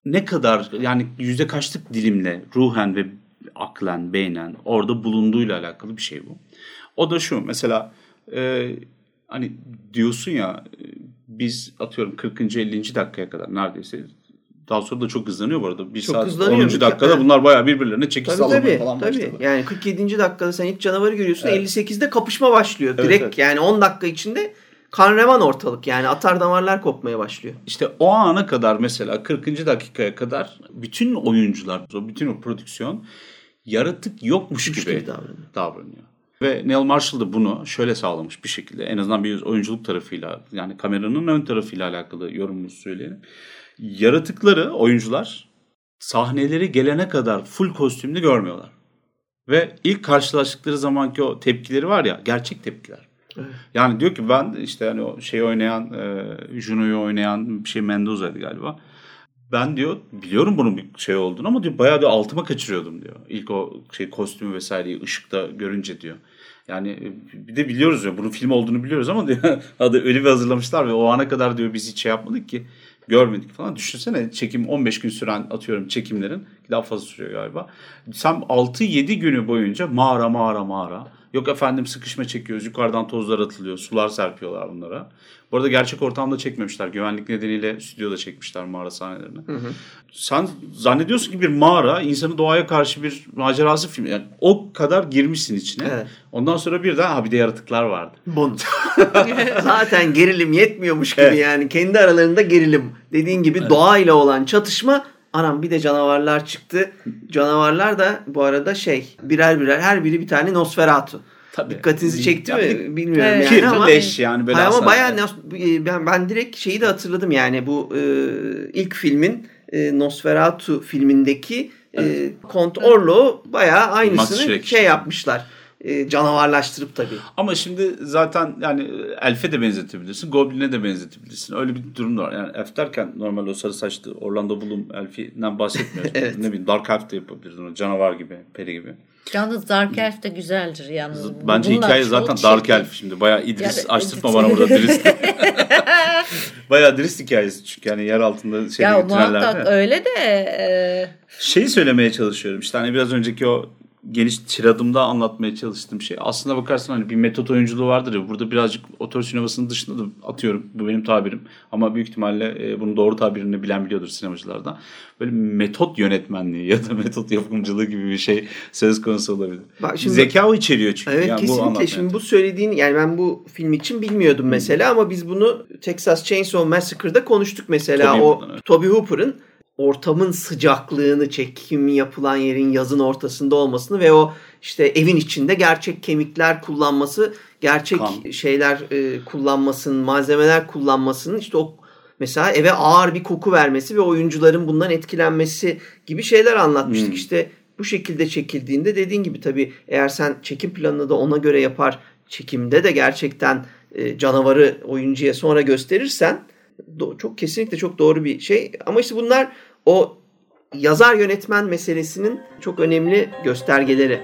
ne kadar yani yüzde kaçlık dilimle ruhen ve aklen, beynen orada bulunduğuyla alakalı bir şey bu. O da şu mesela e, hani diyorsun ya e, biz atıyorum 40. 50. dakikaya kadar neredeyse daha sonra da çok hızlanıyor bu arada. Bir çok saat 10. dakikada yani. bunlar bayağı birbirlerine çekiş sallamaya falan tabii. başladı. Yani 47. dakikada sen ilk canavarı görüyorsun. Evet. 58'de kapışma başlıyor. Evet, Direkt evet. yani 10 dakika içinde kan revan ortalık yani atar damarlar kopmaya başlıyor. İşte o ana kadar mesela 40. dakikaya kadar bütün oyuncular, bütün o prodüksiyon yaratık yokmuş gibi, gibi davranıyor. davranıyor. Ve Neil Marshall da bunu şöyle sağlamış bir şekilde en azından bir oyunculuk tarafıyla yani kameranın ön tarafıyla alakalı yorumumuzu söyleyelim. Yaratıkları oyuncular sahneleri gelene kadar full kostümlü görmüyorlar. Ve ilk karşılaştıkları zamanki o tepkileri var ya gerçek tepkiler. Evet. Yani diyor ki ben işte hani o şey oynayan e, Juno'yu oynayan bir şey Mendoza'ydı galiba. Ben diyor biliyorum bunun bir şey olduğunu ama diyor bayağı diyor altıma kaçırıyordum diyor. İlk o şey kostümü vesaireyi ışıkta görünce diyor. Yani e, bir de biliyoruz ya bunun film olduğunu biliyoruz ama diyor adı öyle bir hazırlamışlar ve o ana kadar diyor biz hiç şey yapmadık ki görmedik falan. Düşünsene çekim 15 gün süren atıyorum çekimlerin daha fazla sürüyor galiba. Sen 6-7 günü boyunca mağara mağara mağara. Yok efendim sıkışma çekiyoruz yukarıdan tozlar atılıyor sular serpiyorlar bunlara. Bu arada gerçek ortamda çekmemişler. Güvenlik nedeniyle stüdyoda çekmişler mağara sahnelerini. Hı hı. Sen zannediyorsun ki bir mağara insanı doğaya karşı bir macerası film. Yani o kadar girmişsin içine. Evet. Ondan sonra birden ha bir de yaratıklar vardı. Bon. Zaten gerilim yetmiyormuş gibi evet. yani. Kendi aralarında gerilim. Dediğin gibi evet. doğayla olan çatışma Anam bir de canavarlar çıktı. Canavarlar da bu arada şey birer birer her biri bir tane Nosferatu. Tabii. Dikkatinizi çekti mi bilmiyorum Evet. yani ama. leş yani böyle ama bayağı nos- ben, ben direkt şeyi de hatırladım yani bu e, ilk filmin e, Nosferatu filmindeki e, Kont Orlo bayağı aynısını şey işte. yapmışlar. E, canavarlaştırıp tabii. Ama şimdi zaten yani Elf'e de benzetebilirsin, Goblin'e de benzetebilirsin. Öyle bir durum da var. Yani Elf derken normal o sarı saçlı Orlando Bloom Elf'inden bahsetmiyoruz. Evet. Ne bileyim Dark Elf de yapabiliriz onu. Canavar gibi, peri gibi. Yalnız Dark Elf de güzeldir yalnız. Bence Bunlar hikaye zaten çirkin. Dark Elf şimdi. Bayağı İdris Yani- açtırtma bana burada Drizzt. Bayağı Drizzt hikayesi çünkü yani yer altında şeyde Ya muhakkak öyle de e, Şeyi söylemeye çalışıyorum. İşte hani biraz önceki o geniş tiradımda anlatmaya çalıştığım şey. Aslında bakarsan hani bir metot oyunculuğu vardır ya. Burada birazcık otör sinemasının dışında da atıyorum. Bu benim tabirim. Ama büyük ihtimalle e, bunun doğru tabirini bilen biliyordur sinemacılardan. Böyle metot yönetmenliği ya da metot yapımcılığı gibi bir şey söz konusu olabilir. Bak şimdi- Zeka içeriyor çünkü. Evet yani bu kesinlikle. anlatmaya Şimdi bu söylediğin yani ben bu film için bilmiyordum mesela ama biz bunu Texas Chainsaw Massacre'da konuştuk mesela Toby o Hooper'ın, evet. Toby Hooper'ın ortamın sıcaklığını çekim yapılan yerin yazın ortasında olmasını ve o işte evin içinde gerçek kemikler kullanması, gerçek Kan. şeyler e, kullanmasının, malzemeler kullanmasının işte o mesela eve ağır bir koku vermesi ve oyuncuların bundan etkilenmesi gibi şeyler anlatmıştık. Hmm. İşte bu şekilde çekildiğinde dediğin gibi tabii eğer sen çekim planını da ona göre yapar, çekimde de gerçekten e, canavarı oyuncuya sonra gösterirsen do- çok kesinlikle çok doğru bir şey. Ama işte bunlar o yazar yönetmen meselesinin çok önemli göstergeleri.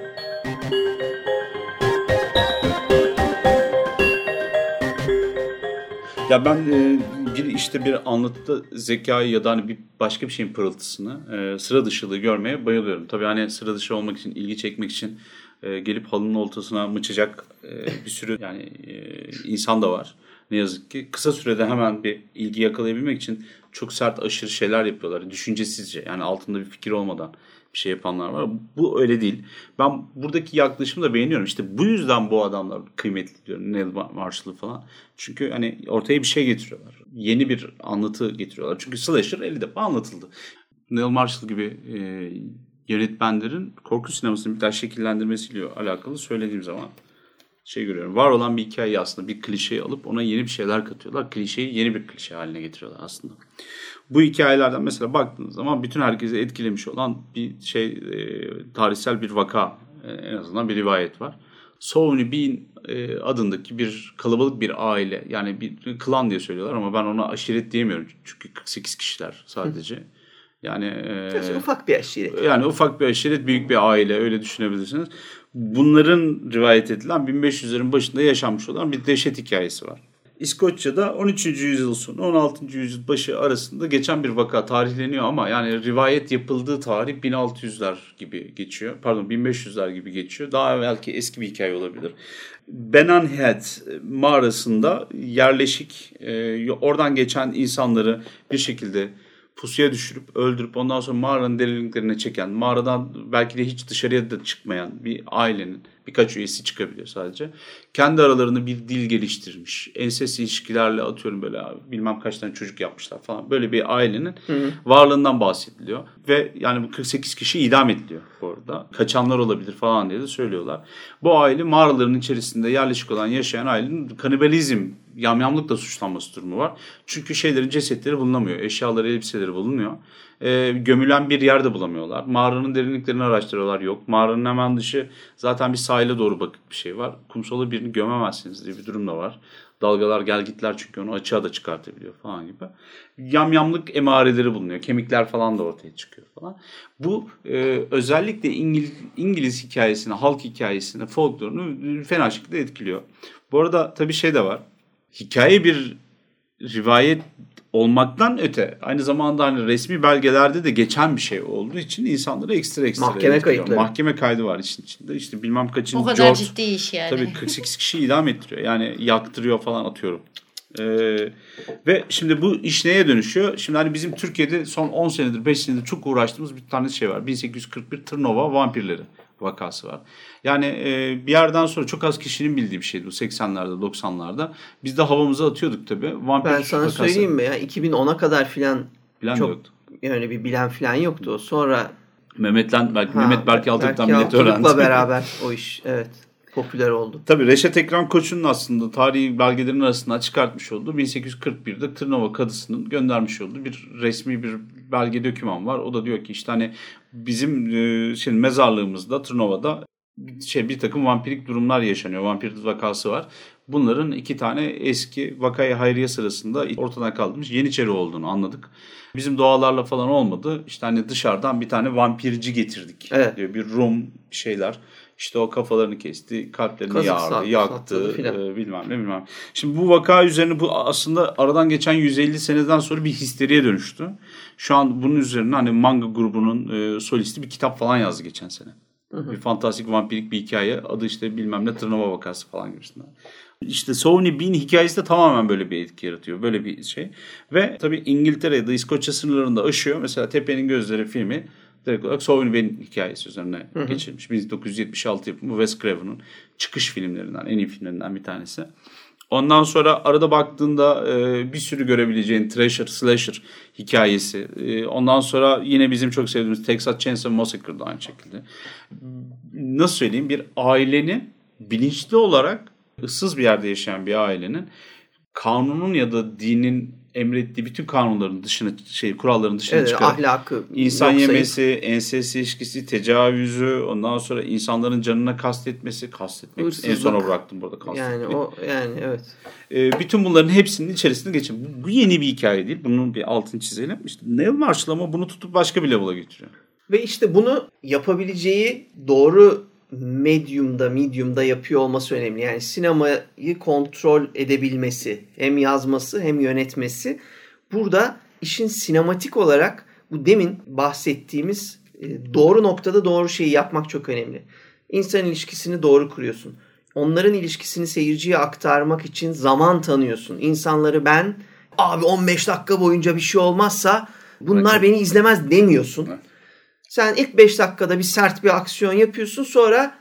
Ya ben e, bir işte bir anlatıda zekayı ya da hani bir başka bir şeyin pırıltısını e, sıra dışılığı görmeye bayılıyorum. Tabii hani sıra dışı olmak için, ilgi çekmek için e, gelip halının ortasına mıçacak e, bir sürü yani insan da var. Ne yazık ki kısa sürede hemen bir ilgi yakalayabilmek için çok sert aşırı şeyler yapıyorlar. Düşüncesizce yani altında bir fikir olmadan bir şey yapanlar var. Bu öyle değil. Ben buradaki yaklaşımı da beğeniyorum. İşte bu yüzden bu adamlar kıymetli diyorum. Neil Marshall'ı falan. Çünkü hani ortaya bir şey getiriyorlar. Yeni bir anlatı getiriyorlar. Çünkü slasher 50 defa anlatıldı. Neil Marshall gibi e, yönetmenlerin korku sinemasını bir daha şekillendirmesiyle alakalı söylediğim zaman şey görüyorum. Var olan bir hikayeyi aslında bir klişeyi alıp ona yeni bir şeyler katıyorlar. Klişeyi yeni bir klişe haline getiriyorlar aslında. Bu hikayelerden mesela baktığınız zaman bütün herkesi etkilemiş olan bir şey e, tarihsel bir vaka e, en azından bir rivayet var. Sovni Bean e, adındaki bir kalabalık bir aile yani bir klan diye söylüyorlar ama ben ona aşiret diyemiyorum çünkü 48 kişiler sadece. Yani e, ufak bir aşiret. yani ufak bir aşiret, büyük bir aile öyle düşünebilirsiniz. Bunların rivayet edilen 1500'lerin başında yaşanmış olan bir dehşet hikayesi var. İskoçya'da 13. yüzyıl sonu 16. yüzyıl başı arasında geçen bir vaka tarihleniyor ama yani rivayet yapıldığı tarih 1600'ler gibi geçiyor. Pardon 1500'ler gibi geçiyor. Daha belki eski bir hikaye olabilir. Benan Head mağarasında yerleşik e, oradan geçen insanları bir şekilde pusuya düşürüp öldürüp ondan sonra mağaranın derinliklerine çeken, mağaradan belki de hiç dışarıya da çıkmayan bir ailenin birkaç üyesi çıkabiliyor sadece. Kendi aralarında bir dil geliştirmiş. Ensest ilişkilerle atıyorum böyle bilmem kaç tane çocuk yapmışlar falan. Böyle bir ailenin varlığından bahsediliyor. Ve yani bu 48 kişi idam ediliyor bu arada. Kaçanlar olabilir falan diye de söylüyorlar. Bu aile mağaraların içerisinde yerleşik olan yaşayan ailenin kanibalizm yamyamlıkla suçlanması durumu var. Çünkü şeylerin cesetleri bulunamıyor. Eşyaları, elbiseleri bulunuyor. Ee, gömülen bir yerde bulamıyorlar. Mağaranın derinliklerini araştırıyorlar. Yok. Mağaranın hemen dışı zaten bir sahile doğru bakık bir şey var. Kumsala birini gömemezsiniz diye bir durum da var. Dalgalar gel gitler çünkü onu açığa da çıkartabiliyor falan gibi. Yamyamlık emareleri bulunuyor. Kemikler falan da ortaya çıkıyor falan. Bu e, özellikle İngiliz, İngiliz hikayesini, halk hikayesini, folklorunu fena şekilde etkiliyor. Bu arada tabii şey de var hikaye bir rivayet olmaktan öte aynı zamanda hani resmi belgelerde de geçen bir şey olduğu için insanları ekstra ekstra Mahkeme kayıtları. Mahkeme kaydı var işin içinde. İşte bilmem kaçıncı o kadar George ciddi iş yani. tabii 48 kişi idam ettiriyor. Yani yaktırıyor falan atıyorum. Ee, ve şimdi bu iş neye dönüşüyor? Şimdi hani bizim Türkiye'de son 10 senedir 5 senedir çok uğraştığımız bir tane şey var. 1841 Tırnova vampirleri vakası var. Yani e, bir yerden sonra çok az kişinin bildiği bir şeydi bu 80'lerde 90'larda. Biz de havamıza atıyorduk tabii. Vampir Ben sana vakası söyleyeyim mi ya 2010'a kadar filan Bilen çok yoktu. yani bir bilen filan yoktu. Sonra Mehmet'len belki Mehmet belki Altık'tan Berke millet öğrendi. beraber o iş evet. popüler oldu. Tabii Reşat Ekrem Koç'un aslında tarihi belgelerin arasından çıkartmış olduğu 1841'de Tırnava Kadısı'nın göndermiş olduğu bir resmi bir belge döküman var. O da diyor ki işte hani bizim e, şimdi mezarlığımızda Tırnova'da şey bir takım vampirik durumlar yaşanıyor. Vampir vakası var. Bunların iki tane eski vakayı hayriye sırasında ortadan kaldırmış Yeniçeri olduğunu anladık. Bizim doğalarla falan olmadı. İşte hani dışarıdan bir tane vampirci getirdik Evet. diyor. Bir Rum şeyler. İşte o kafalarını kesti, kalplerini Kazık yardı, sat- yaktı, e, bilmem ne bilmem. Şimdi bu vaka üzerine bu aslında aradan geçen 150 seneden sonra bir histeriye dönüştü. Şu an bunun üzerine hani manga grubunun e, solisti bir kitap falan yazdı geçen sene. Bir fantastik vampirik bir hikaye. Adı işte bilmem ne Tırnava vakası falan gibisinden. İşte Sony Bean hikayesi de tamamen böyle bir etki yaratıyor. Böyle bir şey. Ve tabii İngiltere ya da İskoçya sınırlarında aşıyor. Mesela Tepe'nin Gözleri filmi direkt olarak Sony Bean hikayesi üzerine geçirmiş. 1976 yapımı Wes Craven'ın çıkış filmlerinden, en iyi filmlerinden bir tanesi. Ondan sonra arada baktığında e, bir sürü görebileceğin Thrasher, Slasher hikayesi. E, ondan sonra yine bizim çok sevdiğimiz Texas Chainsaw Massacre da aynı şekilde. Nasıl söyleyeyim? Bir ailenin bilinçli olarak ıssız bir yerde yaşayan bir ailenin kanunun ya da dinin emrettiği bütün kanunların dışına şey kuralların dışına Evet, çıkarak ahlakı İnsan yok sayıp- yemesi, ensest ilişkisi, tecavüzü, ondan sonra insanların canına kastetmesi, kastetmek en Hırsızlık. sona bıraktım burada kastetmeyi. Yani o yani evet. Ee, bütün bunların hepsinin içerisinde geçin. Bu, bu yeni bir hikaye değil. Bunun bir altını çizelim. İşte Neil Marshall ama bunu tutup başka bir level'a getiriyor. Ve işte bunu yapabileceği doğru medyumda, medium'da yapıyor olması önemli. Yani sinemayı kontrol edebilmesi, hem yazması hem yönetmesi. Burada işin sinematik olarak bu demin bahsettiğimiz e, doğru noktada doğru şeyi yapmak çok önemli. İnsan ilişkisini doğru kuruyorsun. Onların ilişkisini seyirciye aktarmak için zaman tanıyorsun. İnsanları ben abi 15 dakika boyunca bir şey olmazsa bunlar beni izlemez demiyorsun. Evet. Sen ilk 5 dakikada bir sert bir aksiyon yapıyorsun sonra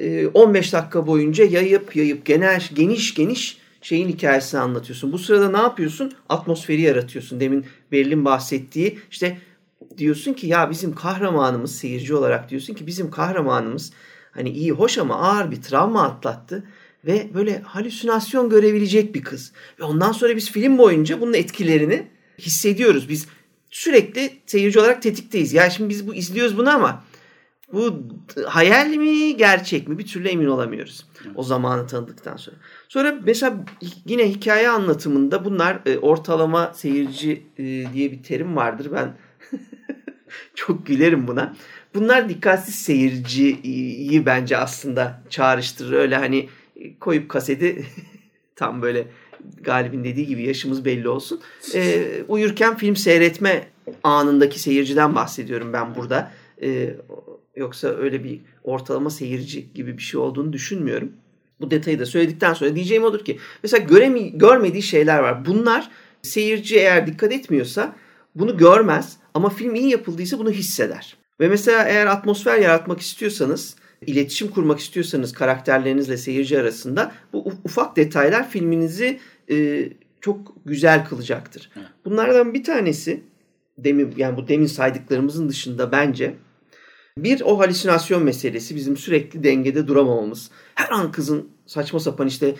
e, 15 dakika boyunca yayıp yayıp genel geniş geniş şeyin hikayesini anlatıyorsun. Bu sırada ne yapıyorsun? Atmosferi yaratıyorsun. Demin Berlin bahsettiği işte diyorsun ki ya bizim kahramanımız seyirci olarak diyorsun ki bizim kahramanımız hani iyi hoş ama ağır bir travma atlattı ve böyle halüsinasyon görebilecek bir kız. Ve ondan sonra biz film boyunca bunun etkilerini hissediyoruz. Biz sürekli seyirci olarak tetikteyiz. Ya şimdi biz bu izliyoruz bunu ama bu hayal mi gerçek mi bir türlü emin olamıyoruz. O zamanı tanıdıktan sonra. Sonra mesela yine hikaye anlatımında bunlar e, ortalama seyirci e, diye bir terim vardır. Ben çok gülerim buna. Bunlar dikkatsiz seyirciyi bence aslında çağrıştırır. Öyle hani koyup kaseti tam böyle Galip'in dediği gibi yaşımız belli olsun. E, uyurken film seyretme anındaki seyirciden bahsediyorum ben burada. E, yoksa öyle bir ortalama seyirci gibi bir şey olduğunu düşünmüyorum. Bu detayı da söyledikten sonra diyeceğim odur ki mesela göremi, görmediği şeyler var. Bunlar seyirci eğer dikkat etmiyorsa bunu görmez ama film iyi yapıldıysa bunu hisseder. Ve mesela eğer atmosfer yaratmak istiyorsanız, iletişim kurmak istiyorsanız karakterlerinizle seyirci arasında bu ufak detaylar filminizi e, çok güzel kılacaktır. Bunlardan bir tanesi demin yani bu demin saydıklarımızın dışında bence bir o halüsinasyon meselesi bizim sürekli dengede duramamamız. Her an kızın saçma sapan işte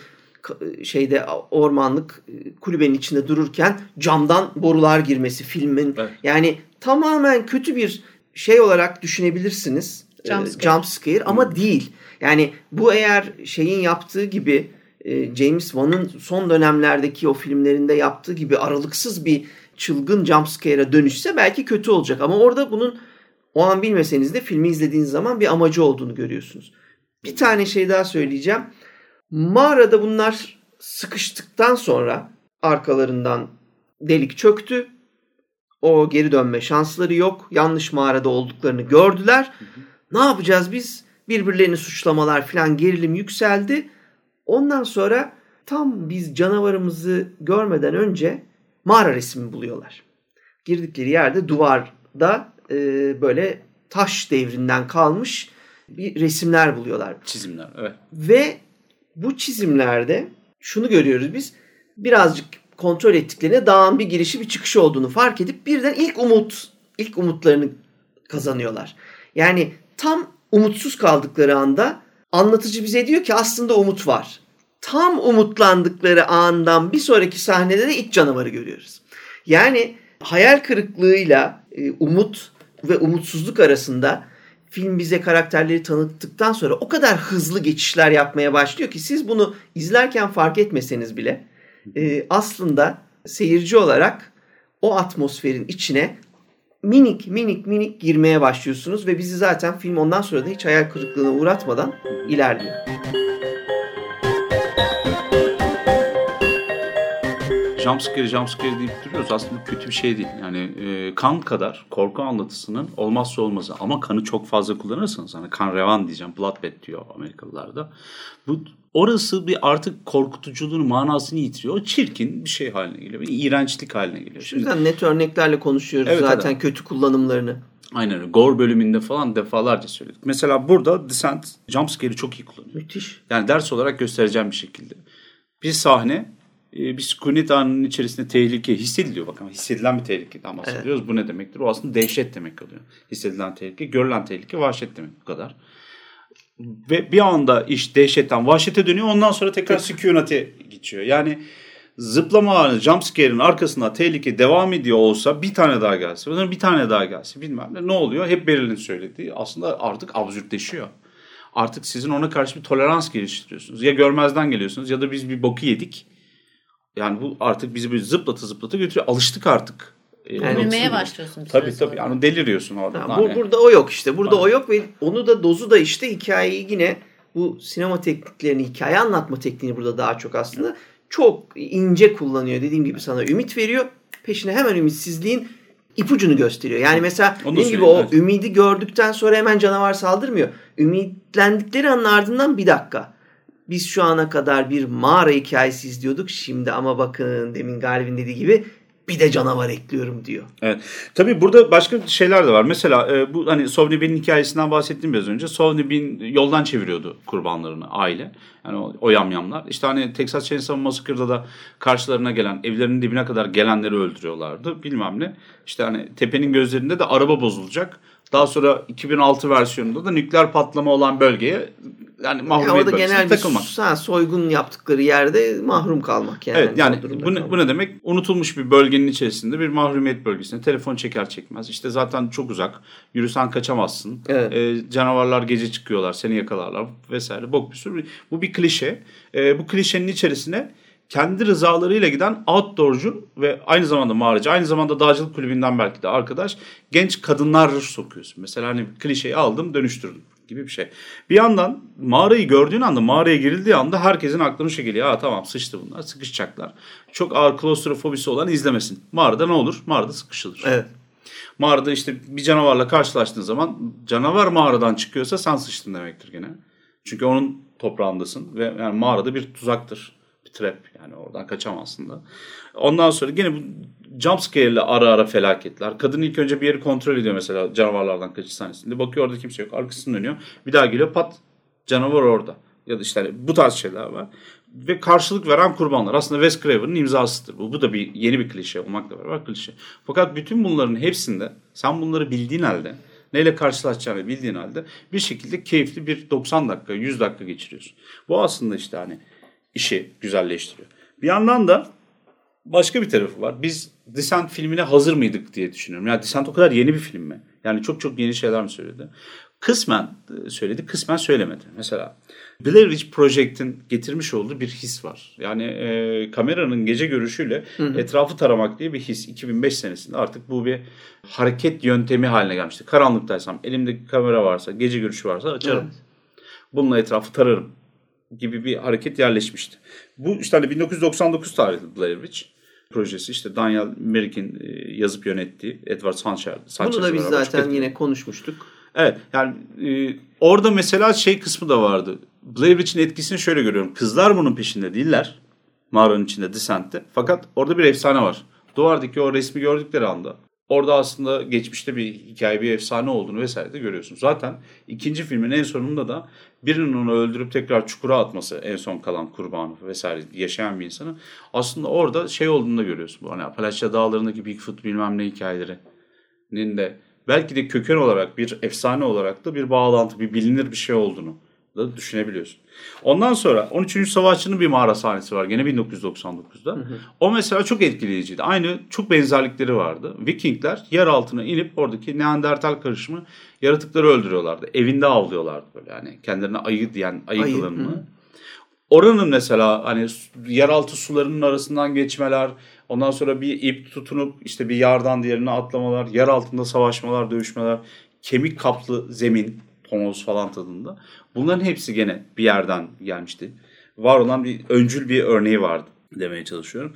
şeyde ormanlık kulübenin içinde dururken camdan borular girmesi filmin Evet. yani tamamen kötü bir şey olarak düşünebilirsiniz. Jump Ee, scare. jump scare ama değil. Yani bu eğer şeyin yaptığı gibi e, James Wan'ın son dönemlerdeki o filmlerinde yaptığı gibi aralıksız bir çılgın jumpscare'a dönüşse belki kötü olacak. Ama orada bunun o an bilmeseniz de filmi izlediğiniz zaman bir amacı olduğunu görüyorsunuz. Bir tane şey daha söyleyeceğim. Mağarada bunlar sıkıştıktan sonra arkalarından delik çöktü. O geri dönme şansları yok. Yanlış mağarada olduklarını gördüler. Ne yapacağız biz? Birbirlerini suçlamalar falan gerilim yükseldi. Ondan sonra tam biz canavarımızı görmeden önce mağara resmi buluyorlar. Girdikleri yerde duvarda e, böyle taş devrinden kalmış bir resimler buluyorlar. Çizimler evet. Ve bu çizimlerde şunu görüyoruz biz. Birazcık kontrol ettiklerine dağın bir girişi bir çıkışı olduğunu fark edip birden ilk umut, ilk umutlarını kazanıyorlar. Yani tam umutsuz kaldıkları anda anlatıcı bize diyor ki aslında umut var. Tam umutlandıkları andan bir sonraki sahnede de iç canavarı görüyoruz. Yani hayal kırıklığıyla e, umut ve umutsuzluk arasında film bize karakterleri tanıttıktan sonra o kadar hızlı geçişler yapmaya başlıyor ki siz bunu izlerken fark etmeseniz bile e, aslında seyirci olarak o atmosferin içine minik minik minik girmeye başlıyorsunuz ve bizi zaten film ondan sonra da hiç hayal kırıklığına uğratmadan ilerliyor. Jumpscare jumpscare deyip duruyoruz. Aslında kötü bir şey değil. Yani e, kan kadar korku anlatısının olmazsa olmazı. Ama kanı çok fazla kullanırsanız hani kan revan diyeceğim. Bloodbath diyor Amerikalılar da. Bu orası bir artık korkutuculuğun manasını yitiriyor. O çirkin bir şey haline geliyor. Bir iğrençlik haline geliyor. Şu yüzden net örneklerle konuşuyoruz Evet, zaten evet. kötü kullanımlarını. Aynen öyle. Gore bölümünde falan defalarca söyledik. Mesela burada Descent jumpscare'i çok iyi kullanıyor. Müthiş. Yani ders olarak göstereceğim bir şekilde. Bir sahne bir sükunet anının içerisinde tehlike hissediliyor. Bakın hissedilen bir tehlikeden bahsediyoruz. Bu ne demektir? O aslında dehşet demek oluyor. Hissedilen tehlike, görülen tehlike, vahşet demek bu kadar. Ve bir anda iş dehşetten vahşete dönüyor. Ondan sonra tekrar sükunete geçiyor. Yani zıplama anı, jumpscare'in arkasında tehlike devam ediyor olsa bir tane daha gelse, bir tane daha gelse bilmem ne. Ne oluyor? Hep Beril'in söylediği aslında artık absürtleşiyor. Artık sizin ona karşı bir tolerans geliştiriyorsunuz. Ya görmezden geliyorsunuz ya da biz bir boku yedik. Yani bu artık bizi böyle zıplatı zıplatı götürüyor. Alıştık artık. Ee, Yani başlıyorsun bir Tabii tabii. Yani deliriyorsun orada. Ha, bu, Yani. burada o yok işte. Burada Aynen. o yok ve onu da dozu da işte hikayeyi yine bu sinema tekniklerini, hikaye anlatma tekniğini burada daha çok aslında çok ince kullanıyor. Dediğim gibi sana ümit veriyor. Peşine hemen ümitsizliğin ipucunu gösteriyor. Yani mesela Onu dediğim gibi o evet. ümidi gördükten sonra hemen canavar saldırmıyor. Ümitlendikleri anın ardından bir dakika. Biz şu ana kadar bir mağara hikayesi izliyorduk. Şimdi ama bakın demin Galip'in dediği gibi bir de canavar ekliyorum diyor. Evet. Tabii burada başka şeyler de var. Mesela e, bu hani Sovni Bin'in hikayesinden bahsettim biraz önce. Sovni Bin yoldan çeviriyordu kurbanlarını aile. Yani o, o yamyamlar. İşte hani Texas Chainsaw Massacre'da da karşılarına gelen, evlerinin dibine kadar gelenleri öldürüyorlardı. Bilmem ne. İşte hani tepenin gözlerinde de araba bozulacak. Daha sonra 2006 versiyonunda da nükleer patlama olan bölgeye yani Ya mahrumiyet bölgesine genel bir takılmak. ha, soygun yaptıkları yerde mahrum kalmak yani. Evet yani bu ne, bu ne demek? Unutulmuş bir bölgenin içerisinde bir mahrumiyet bölgesine telefon çeker çekmez. İşte zaten çok uzak. Yürüsen kaçamazsın. Evet. Ee, canavarlar gece çıkıyorlar seni yakalarlar vesaire. Bok bir sürü. Bu bir klişe. Ee, bu klişenin içerisine kendi rızalarıyla giden outdoorcu ve aynı zamanda mağaracı, aynı zamanda dağcılık kulübünden belki de arkadaş genç kadınlar sokuyorsun. Mesela hani klişeyi aldım dönüştürdüm gibi bir şey. Bir yandan mağarayı gördüğün anda mağaraya girildiği anda herkesin aklına şu geliyor. Ha tamam sıçtı bunlar sıkışacaklar. Çok ağır klostrofobisi olan izlemesin. Mağarada ne olur? Mağarada sıkışılır. Evet. Mağarada işte bir canavarla karşılaştığın zaman canavar mağaradan çıkıyorsa sen sıçtın demektir gene. Çünkü onun toprağındasın ve yani mağarada bir tuzaktır. Trap yani oradan kaçamazsın da. Ondan sonra gene bu jumpscare ile ara ara felaketler. Kadın ilk önce bir yeri kontrol ediyor mesela canavarlardan kaçış sahnesinde. Bakıyor orada kimse yok. Arkasını dönüyor. Bir daha geliyor pat canavar orada. Ya da işte hani bu tarz şeyler var. Ve karşılık veren kurbanlar. Aslında Wes Craven'ın imzasıdır bu. Bu da bir yeni bir klişe olmakla beraber klişe. Fakat bütün bunların hepsinde sen bunları bildiğin halde neyle karşılaşacağını bildiğin halde bir şekilde keyifli bir 90 dakika 100 dakika geçiriyorsun. Bu aslında işte hani işi güzelleştiriyor. Bir yandan da başka bir tarafı var. Biz Descent filmine hazır mıydık diye düşünüyorum. Yani Descent o kadar yeni bir film mi? Yani çok çok yeni şeyler mi söyledi? Kısmen e, söyledi, kısmen söylemedi. Mesela Blair Witch Project'in getirmiş olduğu bir his var. Yani e, kameranın gece görüşüyle etrafı taramak diye bir his. 2005 senesinde artık bu bir hareket yöntemi haline gelmişti. Karanlıktaysam, elimde kamera varsa, gece görüşü varsa açarım. Bununla etrafı tararım gibi bir hareket yerleşmişti. Bu işte hani 1999 tarihli Blair Witch projesi işte Daniel Merrick'in e, yazıp yönettiği Edward Sanchez. Bunu da biz zaten yine konuşmuştuk. Evet yani e, orada mesela şey kısmı da vardı. Blair Witch'in etkisini şöyle görüyorum. Kızlar bunun peşinde değiller. Mağaranın içinde Descent'te. Fakat orada bir efsane var. Duvardaki o resmi gördükleri anda orada aslında geçmişte bir hikaye, bir efsane olduğunu vesaire de görüyorsun. Zaten ikinci filmin en sonunda da birinin onu öldürüp tekrar çukura atması en son kalan kurbanı vesaire yaşayan bir insanı aslında orada şey olduğunu da görüyorsun. Bu hani Appalachia dağlarındaki Bigfoot bilmem ne hikayelerinin de belki de köken olarak bir efsane olarak da bir bağlantı, bir bilinir bir şey olduğunu da düşünebiliyorsun. Ondan sonra 13. Savaşçı'nın bir mağara sahnesi var gene 1999'da. Hı hı. O mesela çok etkileyiciydi. Aynı çok benzerlikleri vardı. Vikingler yer altına inip oradaki Neandertal karışımı yaratıkları öldürüyorlardı. Evinde avlıyorlardı böyle yani kendilerine ayı diyen ayı, ayı kılığını. Oranın mesela hani yeraltı sularının arasından geçmeler, ondan sonra bir ip tutunup işte bir yardan diğerine atlamalar, yer altında savaşmalar, dövüşmeler, kemik kaplı zemin, tonoz falan tadında. Bunların hepsi gene bir yerden gelmişti. Var olan bir öncül bir örneği vardı demeye çalışıyorum.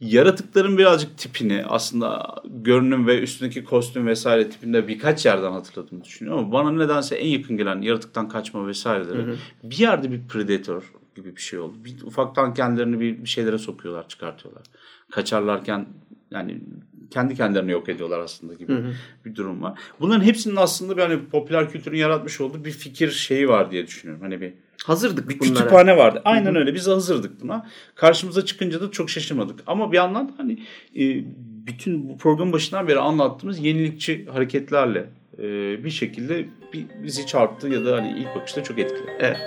Yaratıkların birazcık tipini aslında görünüm ve üstündeki kostüm vesaire tipinde birkaç yerden hatırladığımı düşünüyorum ama bana nedense en yakın gelen yaratıktan kaçma vesaireleri hı hı. bir yerde bir predator gibi bir şey oldu. Bir, ufaktan kendilerini bir, bir şeylere sokuyorlar, çıkartıyorlar. Kaçarlarken yani kendi kendilerini yok ediyorlar aslında gibi hı hı. bir durum var. Bunların hepsinin aslında bir hani popüler kültürün yaratmış olduğu bir fikir şeyi var diye düşünüyorum. Hani bir hazırdık bir bunlara. kütüphane vardı. Aynen hı hı. öyle. Biz hazırdık buna. Karşımıza çıkınca da çok şaşırmadık. Ama bir yandan hani e, bütün bu program başından beri anlattığımız yenilikçi hareketlerle e, bir şekilde bizi çarptı ya da hani ilk bakışta çok etkiledi. Evet.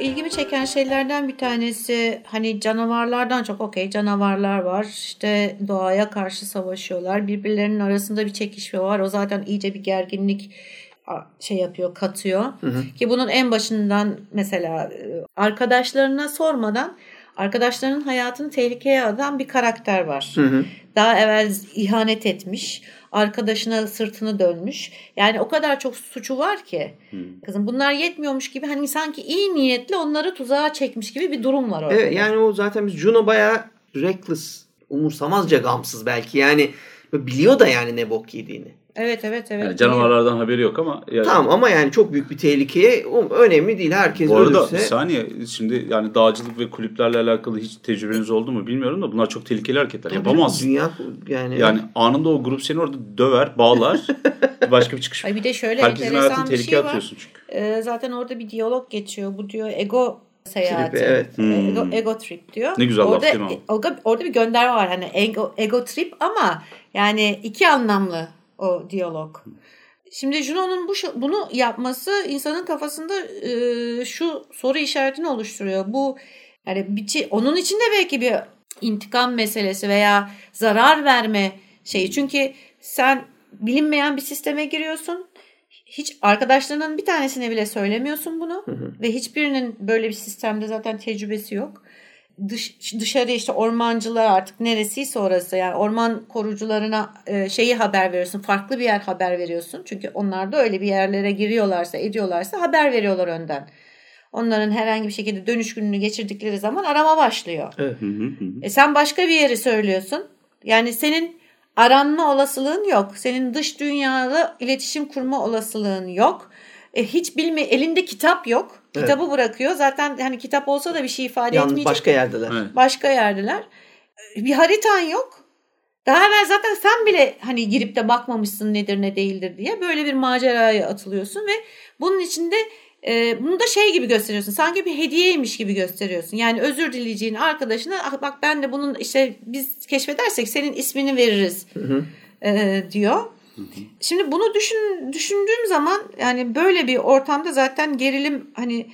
İlgimi çeken şeylerden bir tanesi hani canavarlardan çok okey canavarlar var işte doğaya karşı savaşıyorlar birbirlerinin arasında bir çekişme var o zaten iyice bir gerginlik şey yapıyor katıyor hı hı. ki bunun en başından mesela e, arkadaşlarına sormadan arkadaşlarının hayatını tehlikeye atan bir karakter var. Hı hı. Daha evvel ihanet etmiş arkadaşına sırtını dönmüş. Yani o kadar çok suçu var ki hmm. kızım bunlar yetmiyormuş gibi hani sanki iyi niyetli onları tuzağa çekmiş gibi bir durum var orada. Evet yani o zaten biz Juno bayağı reckless, umursamazca gamsız belki yani biliyor da yani ne bok yediğini. Evet evet evet. Yani canavarlardan haberi yok ama. Yani... Tamam ama yani çok büyük bir tehlikeye önemli değil. Herkes Bu arada ölürse... bir saniye şimdi yani dağcılık ve kulüplerle alakalı hiç tecrübeniz oldu mu bilmiyorum da bunlar çok tehlikeli hareketler. Yapamazsın. Dünya yani. Yani anında o grup seni orada döver, bağlar. başka bir çıkış. Ay bir de şöyle Herkesin enteresan bir şey var. Çünkü. Ee, zaten orada bir diyalog geçiyor. Bu diyor ego seyahati. Trip, evet. Hmm. Ego, ego trip diyor. Ne güzel orada, laf değil mi? Orada, orada bir gönderme var hani ego, ego trip ama yani iki anlamlı o diyalog. Şimdi Juno'nun bu bunu yapması insanın kafasında e, şu soru işaretini oluşturuyor. Bu yani bir, onun içinde belki bir intikam meselesi veya zarar verme şeyi. Çünkü sen bilinmeyen bir sisteme giriyorsun. Hiç arkadaşlarının bir tanesine bile söylemiyorsun bunu hı hı. ve hiçbirinin böyle bir sistemde zaten tecrübesi yok dış, dışarı işte ormancılar artık neresiyse orası yani orman korucularına e, şeyi haber veriyorsun. Farklı bir yer haber veriyorsun. Çünkü onlar da öyle bir yerlere giriyorlarsa ediyorlarsa haber veriyorlar önden. Onların herhangi bir şekilde dönüş gününü geçirdikleri zaman arama başlıyor. Evet. E sen başka bir yeri söylüyorsun. Yani senin aranma olasılığın yok. Senin dış dünyayla iletişim kurma olasılığın yok. E, hiç bilme elinde kitap yok. Kitabı evet. bırakıyor. Zaten hani kitap olsa da bir şey ifade Yalnız etmeyecek. başka yerdeler. Evet. Başka yerdeler. Bir haritan yok. Daha evvel zaten sen bile hani girip de bakmamışsın nedir ne değildir diye böyle bir maceraya atılıyorsun ve bunun içinde e, bunu da şey gibi gösteriyorsun. Sanki bir hediyeymiş gibi gösteriyorsun. Yani özür dileyeceğin arkadaşına ah, bak ben de bunun işte biz keşfedersek senin ismini veririz hı hı. E, diyor. Şimdi bunu düşün, düşündüğüm zaman yani böyle bir ortamda zaten gerilim hani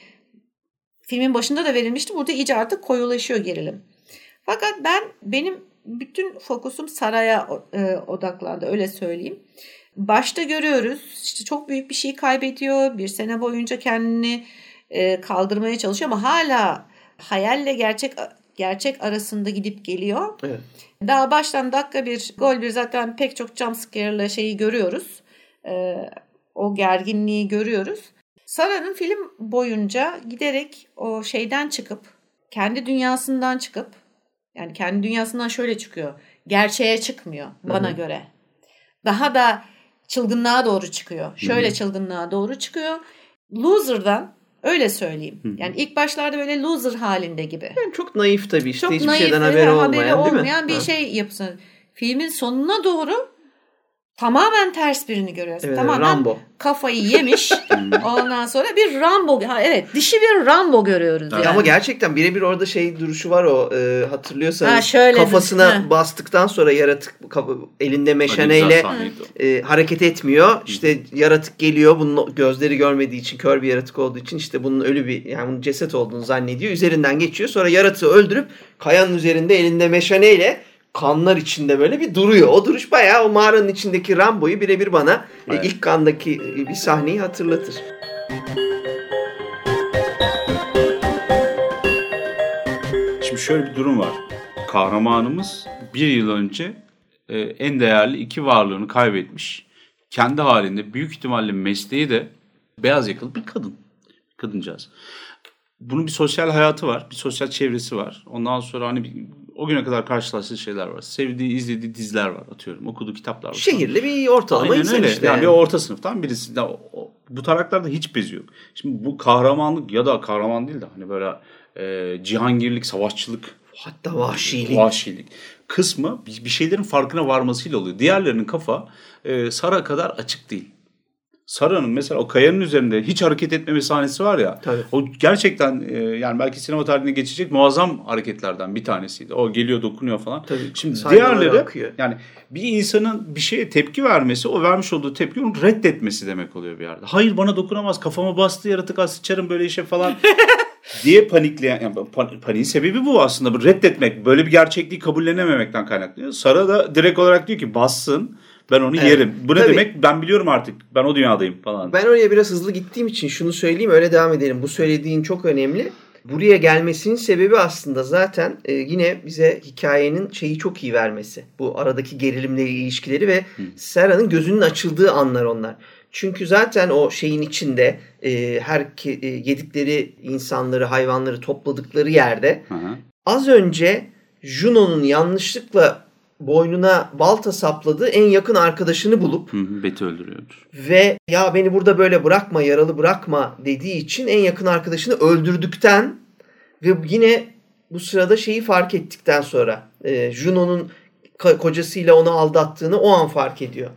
filmin başında da verilmişti. Burada iyice artık koyulaşıyor gerilim. Fakat ben benim bütün fokusum saraya e, odaklandı öyle söyleyeyim. Başta görüyoruz işte çok büyük bir şey kaybediyor. Bir sene boyunca kendini e, kaldırmaya çalışıyor ama hala hayalle gerçek gerçek arasında gidip geliyor. Evet. Daha baştan dakika bir gol bir zaten pek çok jumpscare'la şeyi görüyoruz. Ee, o gerginliği görüyoruz. Sara'nın film boyunca giderek o şeyden çıkıp kendi dünyasından çıkıp yani kendi dünyasından şöyle çıkıyor. Gerçeğe çıkmıyor bana Hı-hı. göre. Daha da çılgınlığa doğru çıkıyor. Şöyle Hı-hı. çılgınlığa doğru çıkıyor. Loser'dan Öyle söyleyeyim. Hı. Yani ilk başlarda böyle loser halinde gibi. Yani çok naif tabii işte çok hiçbir naif, şeyden haberi olmayan, haberi olmayan bir ha. şey yapsın. Filmin sonuna doğru tamamen ters birini görüyoruz. Evet, tamamen Rambo. kafayı yemiş. Ondan sonra bir Rambo. Ha, evet dişi bir Rambo görüyoruz. Yani. ama gerçekten birebir orada şey duruşu var o e, hatırlıyorsanız Ha, şöyle kafasına ha. bastıktan sonra yaratık elinde meşaneyle e, hareket etmiyor. İşte yaratık geliyor. Bunun gözleri görmediği için kör bir yaratık olduğu için işte bunun ölü bir yani bunun ceset olduğunu zannediyor. Üzerinden geçiyor. Sonra yaratığı öldürüp kayanın üzerinde elinde meşaneyle kanlar içinde böyle bir duruyor. O duruş bayağı o mağaranın içindeki Rambo'yu birebir bana e, Evet. ilk kandaki e, bir sahneyi hatırlatır. Şimdi şöyle bir durum var. Kahramanımız bir yıl önce e, en değerli iki varlığını kaybetmiş. Kendi halinde büyük ihtimalle mesleği de beyaz yakalı bir kadın. Kadıncağız. Bunun bir sosyal hayatı var. Bir sosyal çevresi var. Ondan sonra hani bir, o güne kadar karşılaştığı şeyler var. Sevdiği, izlediği diziler var atıyorum. Okuduğu kitaplar var. Şehirli bir ortalama Aynen insan öyle. işte. Yani bir orta sınıftan birisi. De, o- bu taraklarda hiç bezi yok. Şimdi bu kahramanlık ya da kahraman değil de hani böyle e, cihangirlik, savaşçılık, Hatta vahşilik. vahşilik kısmı bir bir şeylerin farkına varmasıyla oluyor. Diğerlerinin kafa e, Sara kadar açık değil. Sara'nın mesela o kayanın üzerinde hiç hareket etmeme sahnesi var ya. Tabii. O gerçekten e, yani belki sinema tarihine geçecek muazzam hareketlerden bir tanesiydi. O geliyor dokunuyor falan. Tabii, Şimdi diğerleri akıyor. yani bir insanın bir şeye tepki vermesi o vermiş olduğu tepki onu reddetmesi demek oluyor bir yerde. Hayır bana dokunamaz kafama bastı yaratık az sıçarım böyle işe falan diye panikleyen yani pan- paniğin sebebi bu aslında bu reddetmek böyle bir gerçekliği kabullenememekten kaynaklanıyor. Sara da direkt olarak diyor ki bassın ben onu Evet. yerim. Bu ne Tabii. demek? Ben biliyorum artık. Ben o dünyadayım falan. Ben oraya biraz hızlı gittiğim için şunu söyleyeyim öyle devam edelim. Bu söylediğin çok önemli. Buraya gelmesinin sebebi aslında zaten e, yine bize hikayenin şeyi çok iyi vermesi. Bu aradaki gerilimleri, ilişkileri ve Sera'nın gözünün açıldığı anlar onlar. Çünkü zaten o şeyin içinde e, her ke- e, yedikleri insanları, hayvanları topladıkları yerde Hı hı. az önce Juno'nun yanlışlıkla boynuna balta sapladığı en yakın arkadaşını bulup Hı hı, Betty öldürüyordur. ve ya beni burada böyle bırakma yaralı bırakma dediği için en yakın arkadaşını öldürdükten ve yine bu sırada şeyi fark ettikten sonra e, Juno'nun kocasıyla onu aldattığını o an fark ediyor.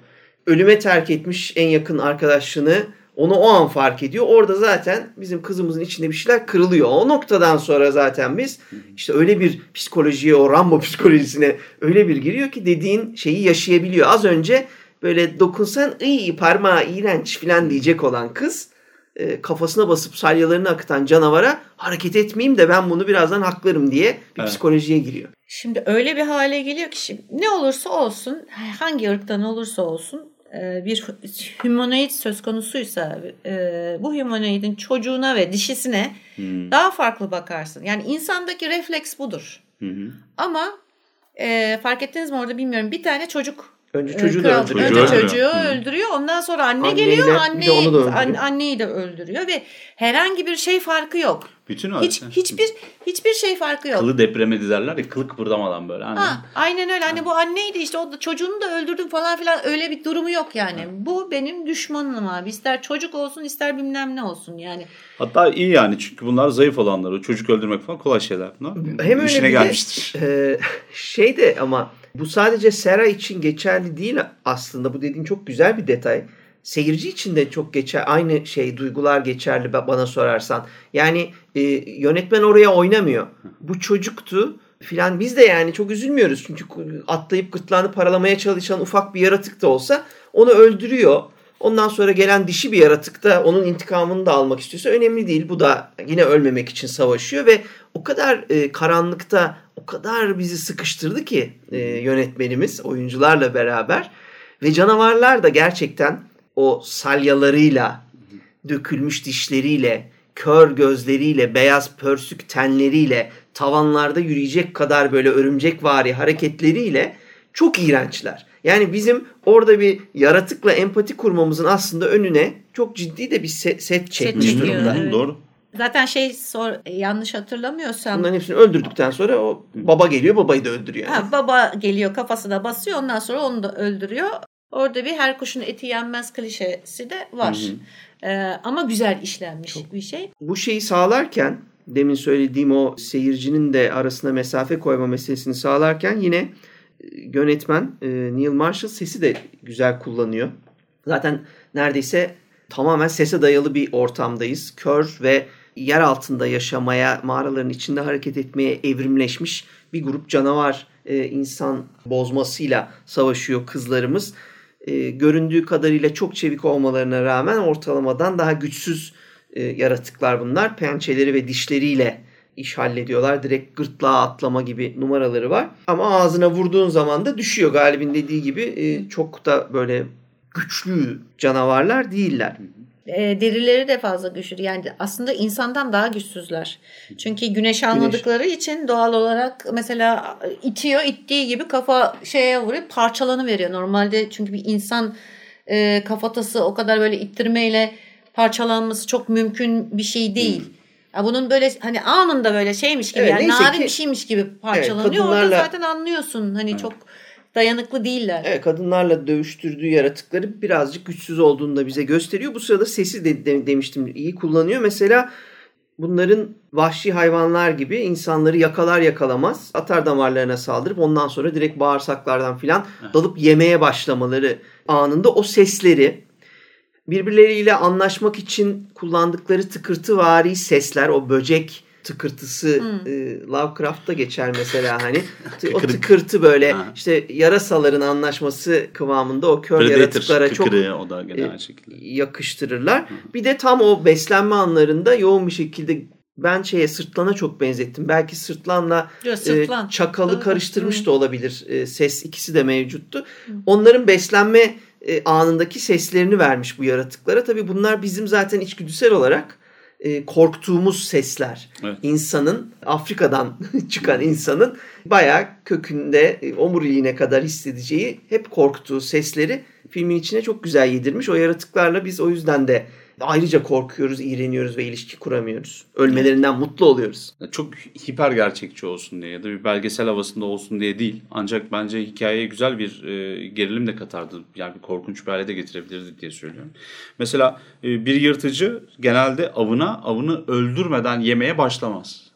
Ölüme terk etmiş en yakın arkadaşını onu o an fark ediyor. Orada zaten bizim kızımızın içinde bir şeyler kırılıyor. O noktadan sonra zaten biz işte öyle bir psikolojiye o Rambo psikolojisine öyle bir giriyor ki dediğin şeyi yaşayabiliyor. Az önce böyle dokunsan iyi parmağı iğrenç falan diyecek olan kız e, kafasına basıp salyalarını akıtan canavara hareket etmeyeyim de ben bunu birazdan haklarım diye bir Evet. psikolojiye giriyor. Şimdi öyle bir hale geliyor ki şimdi ne olursa olsun hangi ırktan olursa olsun bir humanoid söz konusuysa e, bu humanoidin çocuğuna ve dişisine Hı daha farklı bakarsın. Yani insandaki refleks budur. hı. Ama e, fark ettiniz mi orada bilmiyorum bir tane çocuk Önce e, çocuğu da kral- öldürüyor. önce Çocuğu çocuğu öldürüyor. öldürüyor. Ondan sonra anne Anneyle geliyor. de Anneyi, onu da öldürüyor. an- anneyi de öldürüyor ve herhangi bir şey farkı yok. Bütün Hiç öyle. hiçbir hiçbir şey farkı yok. Kılı depremedi derler ya kılık kıpırdamadan böyle. Hani. Ha, aynen öyle. Hani bu anneydi işte o da çocuğunu da öldürdüm falan filan öyle bir durumu yok yani. Bu benim düşmanım abi. İster çocuk olsun ister bilmem ne olsun yani. Hatta iyi yani çünkü bunlar zayıf olanları. Çocuk öldürmek falan kolay şeyler. bunlar. Hem öyle İşine de, gelmiştir. e, şey de ama bu sadece Sera için geçerli değil aslında. Bu dediğin çok güzel bir detay. Seyirci için de çok geçer aynı şey duygular geçerli ba- bana sorarsan. Yani e, yönetmen oraya oynamıyor. Bu çocuktu filan biz de yani çok üzülmüyoruz. Çünkü atlayıp gırtlağını paralamaya çalışan ufak bir yaratık da olsa onu öldürüyor. Ondan sonra gelen dişi bir yaratık da onun intikamını da almak istiyorsa önemli değil. Bu da yine ölmemek için savaşıyor ve o kadar e, karanlıkta o kadar bizi sıkıştırdı ki e, yönetmenimiz oyuncularla beraber ve canavarlar da gerçekten o salyalarıyla, dökülmüş dişleriyle, kör gözleriyle, beyaz pörsük tenleriyle, tavanlarda yürüyecek kadar böyle örümcekvari hareketleriyle çok iğrençler. Yani bizim orada bir yaratıkla empati kurmamızın aslında önüne çok ciddi de bir set, set çekmiş çekiyor, durumda. evet. Doğru. Zaten şey sor, yanlış hatırlamıyorsam Bunların hepsini öldürdükten sonra o baba geliyor babayı da öldürüyor. Yani. ha, baba geliyor kafasına basıyor ondan sonra onu da öldürüyor. Orada bir her kuşun eti yenmez klişesi de var. Ee, ama güzel işlenmiş bir şey. Bu şeyi sağlarken demin söylediğim o seyircinin de arasına mesafe koyma meselesini sağlarken yine yönetmen e, Neil Marshall sesi de güzel kullanıyor. Zaten neredeyse tamamen sese dayalı bir ortamdayız. Kör ve yer altında yaşamaya, mağaraların içinde hareket etmeye evrimleşmiş bir grup canavar e, insan bozmasıyla savaşıyor kızlarımız. E, göründüğü kadarıyla çok çevik olmalarına rağmen ortalamadan daha güçsüz e, yaratıklar bunlar. Pençeleri ve dişleriyle iş hallediyorlar. Direkt gırtlağa atlama gibi numaraları var. Ama ağzına vurduğun zaman da düşüyor. Galibin dediği gibi e, çok da böyle güçlü canavarlar değiller. E, derileri de fazla güçlü. Yani aslında insandan daha güçsüzler. Çünkü güneş almadıkları güneş. için doğal olarak mesela itiyor, ittiği gibi kafa şeye vuruyor, parçalanı veriyor. Normalde çünkü bir insan e, kafatası o kadar böyle ittirmeyle parçalanması çok mümkün bir şey değil. Hmm. Ya bunun böyle hani anında böyle şeymiş gibi evet, yani narin ki, bir şeymiş gibi parçalanıyor. Evet, kadınlarla, Orada zaten anlıyorsun hani evet. çok dayanıklı değiller. Evet kadınlarla dövüştürdüğü yaratıkları birazcık güçsüz olduğunu da bize gösteriyor. Bu sırada sesi de, de demiştim iyi kullanıyor. Mesela bunların vahşi hayvanlar gibi insanları yakalar yakalamaz atar damarlarına saldırıp ondan sonra direkt bağırsaklardan filan dalıp yemeye başlamaları anında o sesleri birbirleriyle anlaşmak için kullandıkları tıkırtı vari sesler o böcek tıkırtısı hmm. e, Lovecraft'ta geçer mesela hani o tıkırtı böyle ha. işte yarasaların anlaşması kıvamında o kör Predator yaratıklara çok o da genel e, şekilde. yakıştırırlar. Hmm. Bir de tam o beslenme anlarında yoğun bir şekilde ben şeye sırtlana çok benzettim. Belki sırtlanla Yo, sırtlan. e, çakalı karıştırmış da olabilir. E, ses ikisi de mevcuttu. Onların beslenme e, anındaki seslerini vermiş bu yaratıklara. Tabii bunlar bizim zaten içgüdüsel olarak e, korktuğumuz sesler. Evet. İnsanın Afrika'dan çıkan insanın bayağı kökünde e, omuriliğine kadar hissedeceği hep korktuğu sesleri filmin içine çok güzel yedirmiş. O yaratıklarla biz o yüzden de ayrıca korkuyoruz, iğreniyoruz ve ilişki kuramıyoruz. Ölmelerinden mutlu oluyoruz. Çok hiper gerçekçi olsun diye ya da bir belgesel havasında olsun diye değil. Ancak bence hikayeye güzel bir e, gerilim de katardı. Yani bir korkunç bir hale de getirebilirdi diye söylüyorum. Mesela e, bir yırtıcı genelde avına avını öldürmeden yemeye başlamaz.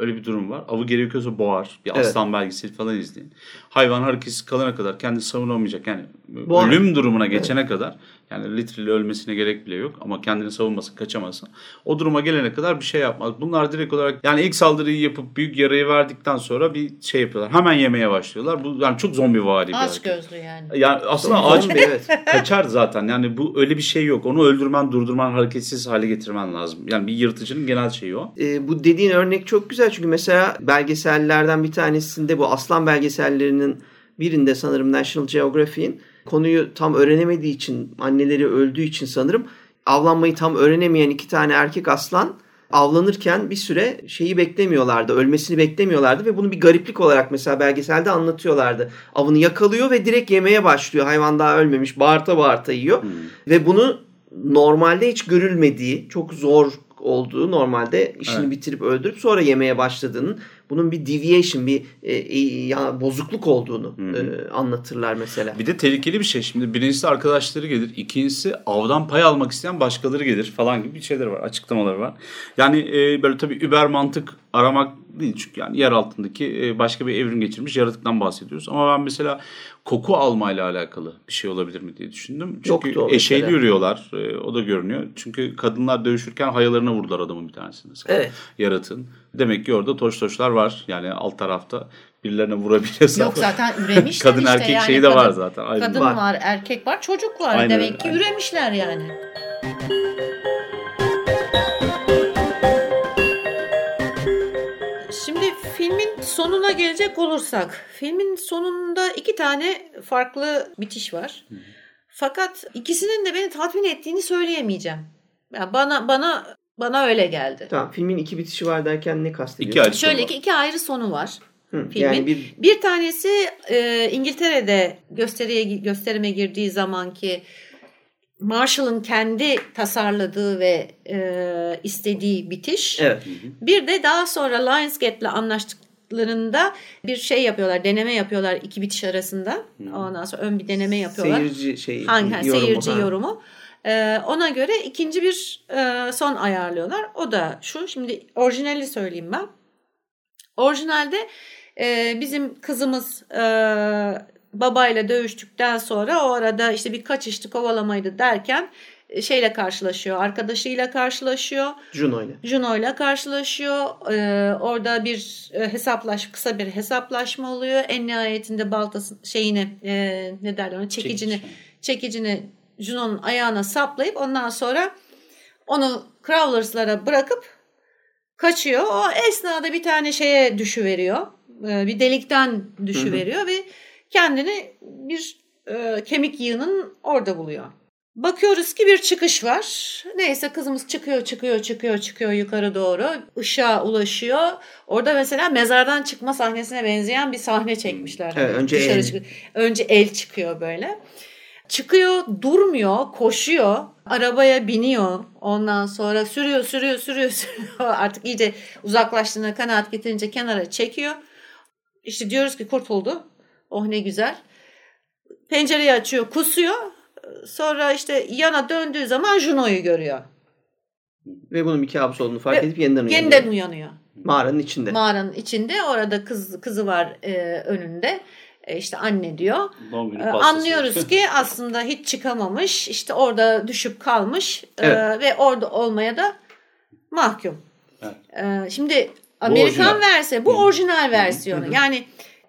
Öyle bir durum var. Avı gerekiyorsa boğar. Bir evet. aslan belgeseli falan izleyin. Hayvan hareketsiz kalana kadar kendi savunamayacak. Yani Boğar. ölüm durumuna geçene evet. kadar yani literally ölmesine gerek bile yok ama kendini savunmasın, kaçamasın. O duruma gelene kadar bir şey yapmaz. Bunlar direkt olarak yani ilk saldırıyı yapıp büyük yarayı verdikten sonra bir şey yapıyorlar. Hemen yemeye başlıyorlar. Bu yani çok zombi vari bir Aç gözlü yani. Yani aslında aç bir evet. kaçar zaten. Yani bu öyle bir şey yok. Onu öldürmen, durdurman, hareketsiz hale getirmen lazım. Yani bir yırtıcının genel şeyi o. E, bu dediğin örnek çok güzel çünkü mesela belgesellerden bir tanesinde bu aslan belgesellerinin birinde sanırım National Geographic'in konuyu tam öğrenemediği için, anneleri öldüğü için sanırım avlanmayı tam öğrenemeyen iki tane erkek aslan avlanırken bir süre şeyi beklemiyorlardı. Ölmesini beklemiyorlardı ve bunu bir gariplik olarak mesela belgeselde anlatıyorlardı. Avını yakalıyor ve direkt yemeye başlıyor. Hayvan daha ölmemiş. Bağırta bağırta yiyor. Hmm. Ve bunu normalde hiç görülmediği, çok zor olduğu normalde işini evet. bitirip öldürüp sonra yemeye başladığının bunun bir deviation, bir e, e, ya bozukluk olduğunu e, anlatırlar mesela. Bir de tehlikeli bir şey. Şimdi birincisi arkadaşları gelir, ikincisi avdan pay almak isteyen başkaları gelir falan gibi bir şeyler var, açıklamalar var. Yani e, böyle tabii über mantık aramak değil çünkü yani yer altındaki e, başka bir evrim geçirmiş yaratıktan bahsediyoruz. Ama ben mesela koku almayla alakalı bir şey olabilir mi diye düşündüm. Çünkü eşeğli yürüyorlar. E, o da görünüyor. Çünkü kadınlar dövüşürken hayalarına vurdular adamın bir tanesini. Evet. Yaratın. Demek ki orada toş toşlar var. Yani alt tarafta birilerine vurabiliyorsa. Yok zaten üremişler Kadın işte erkek yani şeyi de kadın, var zaten. Aynen. Kadın var. var, erkek var, çocuk var. Aynen, Demek ki aynen. üremişler yani. Şimdi filmin sonuna gelecek olursak, filmin sonunda iki tane farklı bitiş var. Fakat ikisinin de beni tatmin ettiğini söyleyemeyeceğim. Yani bana bana bana öyle geldi. Tamam filmin iki bitişi var derken ne kastediyorsun? İki ayrı Şöyle iki, iki ayrı sonu var. Hı, filmin. Yani bir... bir tanesi e, İngiltere'de gösteriye gösterime girdiği zamanki Marshall'ın kendi tasarladığı ve e, istediği bitiş. Evet. Bir de daha sonra Lionsgate'le anlaştıklarında bir şey yapıyorlar, deneme yapıyorlar iki bitiş arasında. Ondan sonra ön bir deneme yapıyorlar. Seyirci şey Hangi, yorumu. Seyirci ha. yorumu. Ee, ona göre ikinci bir e, son ayarlıyorlar. O da şu. Şimdi orijinali söyleyeyim ben. Orijinalde e, bizim kızımız e, babayla dövüştükten sonra o arada işte bir kaçıştı kovalamaydı derken şeyle karşılaşıyor. Arkadaşıyla karşılaşıyor. Juno ile. Juno ile karşılaşıyor. Ee, orada bir hesaplaş kısa bir hesaplaşma oluyor. En nihayetinde baltası şeyini e, ne derler ona çekicini Çekici. çekicini Juno'nun ayağına saplayıp ondan sonra onu Crawlers'lara bırakıp kaçıyor. O esnada bir tane şeye düşüveriyor. Ee, bir delikten düşüveriyor ve kendini bir e, kemik yığının orada buluyor. Bakıyoruz ki bir çıkış var. Neyse kızımız çıkıyor, çıkıyor, çıkıyor, çıkıyor yukarı doğru. Işığa ulaşıyor. Orada mesela mezardan çıkma sahnesine benzeyen bir sahne çekmişler. Evet, önce Dışarı el. çık- önce el çıkıyor böyle. Çıkıyor, durmuyor, koşuyor, arabaya biniyor. Ondan sonra sürüyor, sürüyor, sürüyor, sürüyor. Artık iyice uzaklaştığına kanaat getirince kenara çekiyor. İşte diyoruz ki kurtuldu. Oh ne güzel. Pencereyi açıyor, kusuyor. Sonra işte yana döndüğü zaman Juno'yu görüyor. Ve bunun bir kabus olduğunu fark Ve edip yeniden uyanıyor. Yeniden uyanıyor. Mağaranın içinde. Mağaranın içinde orada kız kızı var e, önünde. E, işte anne diyor. E. Anlıyoruz ki aslında hiç çıkamamış. işte orada düşüp kalmış. E, Evet. ve orada olmaya da mahkum. Evet. Şimdi Amerikan orijinal. versiyonu, bu orijinal versiyonu. Yani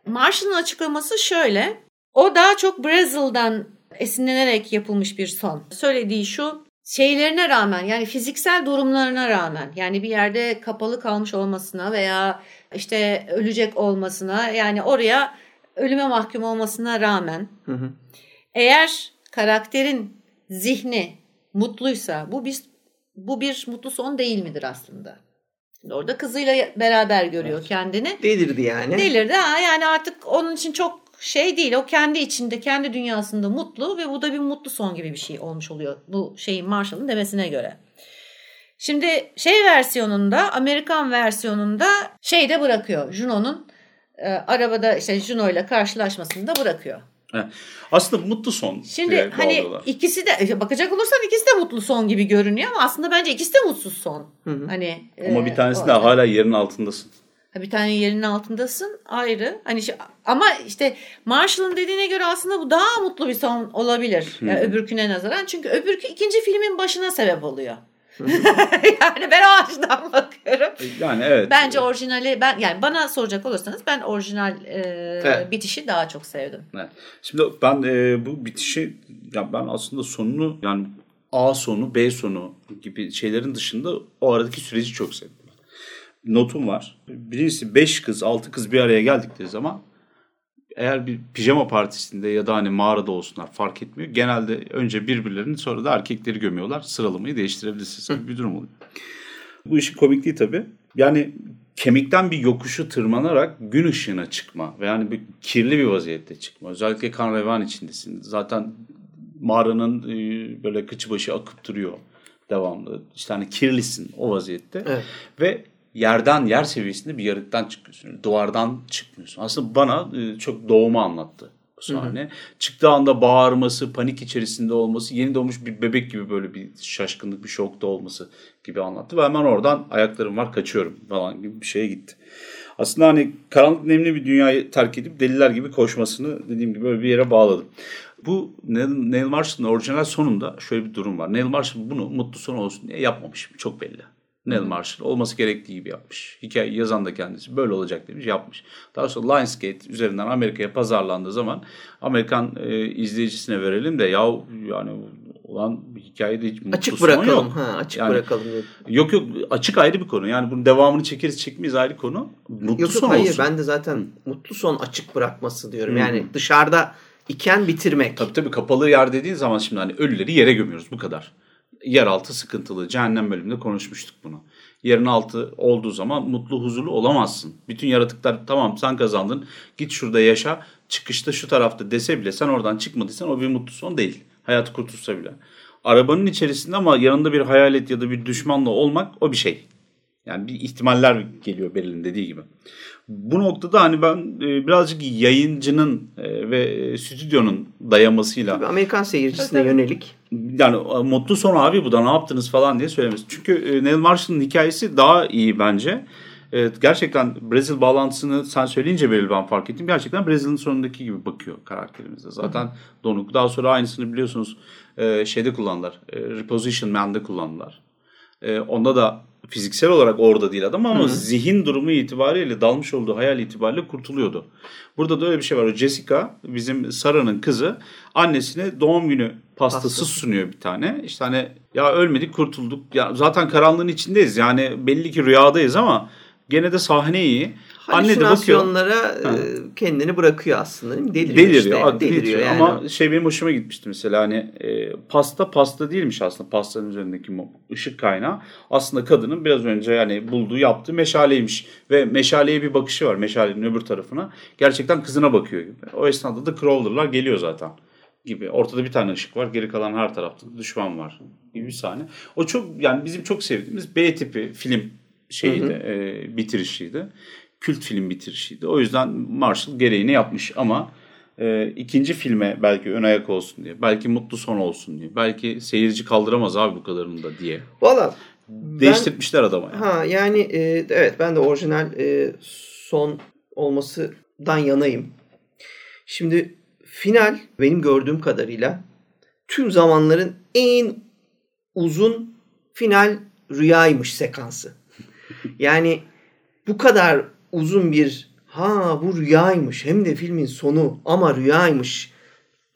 Marshall'ın açıklaması şöyle. O daha çok Brazil'dan esinlenerek yapılmış bir son. Söylediği şu şeylerine rağmen yani fiziksel durumlarına rağmen yani bir yerde kapalı kalmış olmasına veya işte ölecek olmasına yani oraya ölüme mahkum olmasına rağmen Hı hı. eğer karakterin zihni mutluysa bu bir bu bir mutlu son değil midir aslında? Şimdi Orada kızıyla beraber görüyor kendini. Delirdi yani. Delirdi ha yani artık onun için çok şey değil. O kendi içinde, kendi dünyasında mutlu ve bu da bir mutlu son gibi bir şey olmuş oluyor. Bu şeyin Marshall'ın demesine göre. Şimdi şey versiyonunda, Amerikan versiyonunda şey de bırakıyor. Juno'nun e, arabada işte Juno ile karşılaşmasını da bırakıyor. Aslında mutlu son. Şimdi hani bağlıyorlar. ikisi de e, bakacak olursan ikisi de mutlu son gibi görünüyor ama aslında bence ikisi de mutsuz son. Hı hı. Hani Ama e, bir tanesi o- de hala yerin altındasın. Bir tane yerin altındasın ayrı. Hani şu- ama işte Marshall'ın dediğine göre aslında bu daha mutlu bir son olabilir. Yani öbürküne nazaran. Çünkü öbürkü ikinci filmin başına sebep oluyor. yani ben o açıdan bakıyorum. Yani evet. Bence orijinali ben yani bana soracak olursanız ben orijinal e, Evet. bitişi daha çok sevdim. Evet. Şimdi ben e, bu bitişi ya ben aslında sonunu yani A sonu B sonu gibi şeylerin dışında o aradaki süreci çok sevdim. Notum var. Birincisi 5 kız 6 kız bir araya geldikleri zaman eğer bir pijama partisinde ya da hani mağarada olsunlar fark etmiyor. Genelde önce birbirlerini sonra da erkekleri gömüyorlar. Sıralamayı değiştirebilirsiniz gibi bir durum oluyor. Bu işin komikliği tabii. Yani kemikten bir yokuşu tırmanarak gün ışığına çıkma ve yani bir kirli bir vaziyette çıkma. Özellikle kan revan içindesin. Zaten mağaranın e, böyle kıçı başı akıp duruyor devamlı. İşte hani kirlisin o vaziyette. Evet. Ve yerden yer seviyesinde bir yarıktan çıkıyorsun. Duvardan çıkmıyorsun. Aslında bana e, çok doğumu anlattı bu sahne. Çıktığı anda bağırması, panik içerisinde olması, yeni doğmuş bir bebek gibi böyle bir şaşkınlık, bir şokta olması gibi anlattı. Ve hemen oradan ayaklarım var kaçıyorum falan gibi bir şeye gitti. Aslında hani karanlık nemli bir dünyayı terk edip deliler gibi koşmasını dediğim gibi böyle bir yere bağladım. Bu Neil Marshall'ın orijinal sonunda şöyle bir durum var. Neil Marshall bunu mutlu son olsun diye yapmamış. Çok belli. Neil Marshall olması gerektiği gibi yapmış. Hikaye yazan da kendisi böyle olacak demiş yapmış. Daha sonra Lionsgate üzerinden Amerika'ya pazarlandığı zaman Amerikan e, izleyicisine verelim de ya yani ulan hikayede hiç mutlu Açık bırakalım. yok. Ha, açık Yani- bırakalım. Yok yok açık ayrı bir konu. Yani bunun devamını çekeriz çekmeyiz ayrı konu. Mutlu Yok yok son hayır olsun. ben de zaten mutlu son açık bırakması diyorum. Hı. Yani dışarıda iken bitirmek. Tabii tabii kapalı yer dediğin zaman şimdi hani ölüleri yere gömüyoruz bu kadar. Yeraltı sıkıntılı. Cehennem bölümünde konuşmuştuk bunu. Yerin altı olduğu zaman mutlu huzurlu olamazsın. Bütün yaratıklar tamam sen kazandın git şurada yaşa çıkışta şu tarafta dese bile sen oradan çıkmadıysan o bir mutlu son değil. Hayatı kurtulsa bile. Arabanın içerisinde ama yanında bir hayalet ya da bir düşmanla olmak o bir şey. Yani bir ihtimaller geliyor Beril'in dediği gibi. Bu noktada hani ben e, birazcık yayıncının e, ve stüdyonun dayamasıyla Tabii Amerikan seyircisine Tabii. yönelik. yani mutlu son abi bu da ne yaptınız falan diye söylemesi. Çünkü e, Neil Marshall'ın hikayesi daha iyi bence. Evet, gerçekten Brezil bağlantısını sen söyleyince Beril ben fark ettim. Gerçekten Brezilya'nın sonundaki gibi bakıyor karakterimizde. Zaten Hı. donuk. Daha sonra aynısını biliyorsunuz şeyde kullandılar. Reposition Man'de kullandılar. Onda da fiziksel olarak orada değil adam ama Hı-hı. zihin durumu itibariyle dalmış olduğu hayal itibariyle kurtuluyordu. Burada da öyle bir şey var. O Jessica bizim Sarah'nın kızı annesine doğum günü pastası Pasta. sunuyor bir tane. İşte hani ya ölmedik kurtulduk. Ya zaten karanlığın içindeyiz. Yani belli ki rüyadayız ama gene de sahne iyi. De bakıyor. E, kendini bırakıyor aslında değil mi? Deliriyor, deliriyor, işte. deliriyor yani. Ama şey benim hoşuma gitmişti mesela hani e, pasta pasta değilmiş aslında pastanın üzerindeki ışık kaynağı. Aslında kadının biraz önce yani bulduğu yaptığı meşaleymiş ve meşaleye bir bakışı var meşalenin öbür tarafına. Gerçekten kızına bakıyor gibi. O esnada da Crawler'lar geliyor zaten gibi. Ortada bir tane ışık var. Geri kalan her tarafta düşman var gibi bir sahne. O çok yani bizim çok sevdiğimiz B tipi film şeydi, hı hı. E, bitirişiydi kült film bitirişiydi. O yüzden Marshall gereğini yapmış ama e, ikinci filme belki ön ayak olsun diye, belki mutlu son olsun diye, belki seyirci kaldıramaz abi bu kadarını da diye. Valla değiştirmişler adamı. Yani. Ha yani e, evet ben de orijinal e, son olmasından yanayım. Şimdi final benim gördüğüm kadarıyla tüm zamanların en uzun final rüyaymış sekansı. Yani bu kadar uzun bir ha bu rüyaymış hem de filmin sonu ama rüyaymış.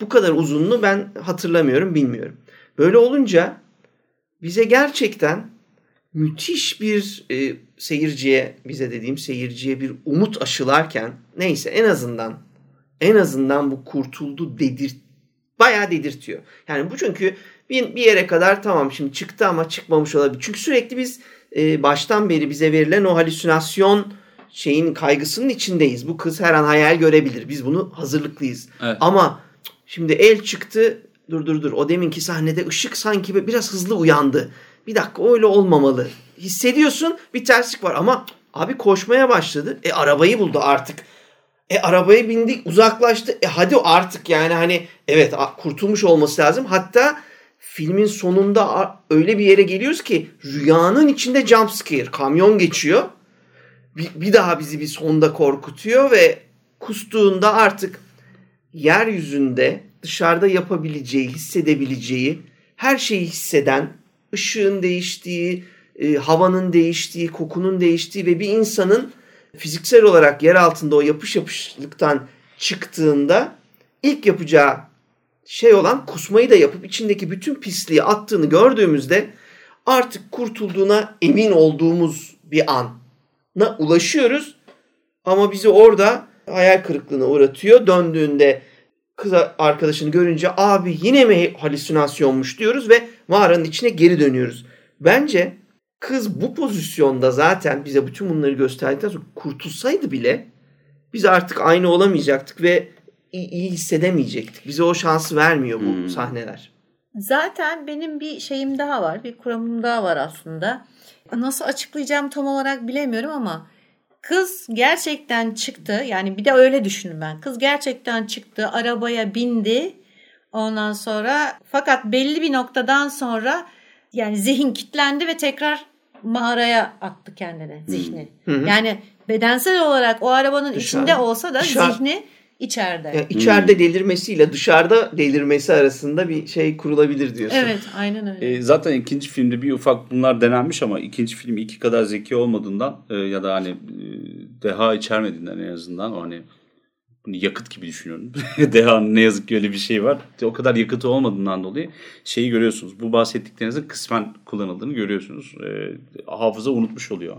Bu kadar uzunluğu ben hatırlamıyorum bilmiyorum. Böyle olunca bize gerçekten müthiş bir e, seyirciye bize dediğim seyirciye bir umut aşılarken neyse en azından en azından bu kurtuldu dedir bayağı dedirtiyor. Yani bu çünkü bir, bir yere kadar tamam şimdi çıktı ama çıkmamış olabilir. Çünkü sürekli biz e, baştan beri bize verilen o halüsinasyon şeyin kaygısının içindeyiz. Bu kız her an hayal görebilir. Biz bunu hazırlıklıyız. Evet. Ama şimdi el çıktı. Dur dur dur. O deminki sahnede ışık sanki biraz hızlı uyandı. Bir dakika öyle olmamalı. Hissediyorsun bir terslik var ama abi koşmaya başladı. E arabayı buldu artık. E arabaya bindik uzaklaştı. E hadi artık yani hani evet kurtulmuş olması lazım. Hatta filmin sonunda öyle bir yere geliyoruz ki rüyanın içinde jump scare. Kamyon geçiyor bir, bir daha bizi bir sonda korkutuyor ve kustuğunda artık yeryüzünde dışarıda yapabileceği, hissedebileceği, her şeyi hisseden, ışığın değiştiği, e, havanın değiştiği, kokunun değiştiği ve bir insanın fiziksel olarak yer altında o yapış yapışlıktan çıktığında ilk yapacağı şey olan kusmayı da yapıp içindeki bütün pisliği attığını gördüğümüzde artık kurtulduğuna emin olduğumuz bir an na ulaşıyoruz. Ama bizi orada hayal kırıklığına uğratıyor. Döndüğünde kız arkadaşını görünce abi yine mi halüsinasyonmuş diyoruz ve mağaranın içine geri dönüyoruz. Bence kız bu pozisyonda zaten bize bütün bunları gösterdikten sonra kurtulsaydı bile biz artık aynı olamayacaktık ve iyi, iyi hissedemeyecektik. Bize o şansı vermiyor bu hmm. sahneler. Zaten benim bir şeyim daha var. Bir kuramım daha var aslında nasıl açıklayacağım tam olarak bilemiyorum ama kız gerçekten çıktı. Yani bir de öyle düşünün ben. Kız gerçekten çıktı, arabaya bindi. Ondan sonra fakat belli bir noktadan sonra yani zihin kitlendi ve tekrar mağaraya attı kendini, zihni. Hı hı. Yani bedensel olarak o arabanın Dışarı. içinde olsa da Dışarı. zihni içeride. Yani içeride hmm. delirmesiyle dışarıda delirmesi arasında bir şey kurulabilir diyorsun. Evet aynen öyle. E, zaten ikinci filmde bir ufak bunlar denenmiş ama ikinci film iki kadar zeki olmadığından e, ya da hani e, deha içermediğinden en azından o hani yakıt gibi düşünüyorum. Deha'nın ne yazık ki öyle bir şey var. O kadar yakıtı olmadığından dolayı şeyi görüyorsunuz. Bu bahsettiklerinizin kısmen kullanıldığını görüyorsunuz. E, hafıza unutmuş oluyor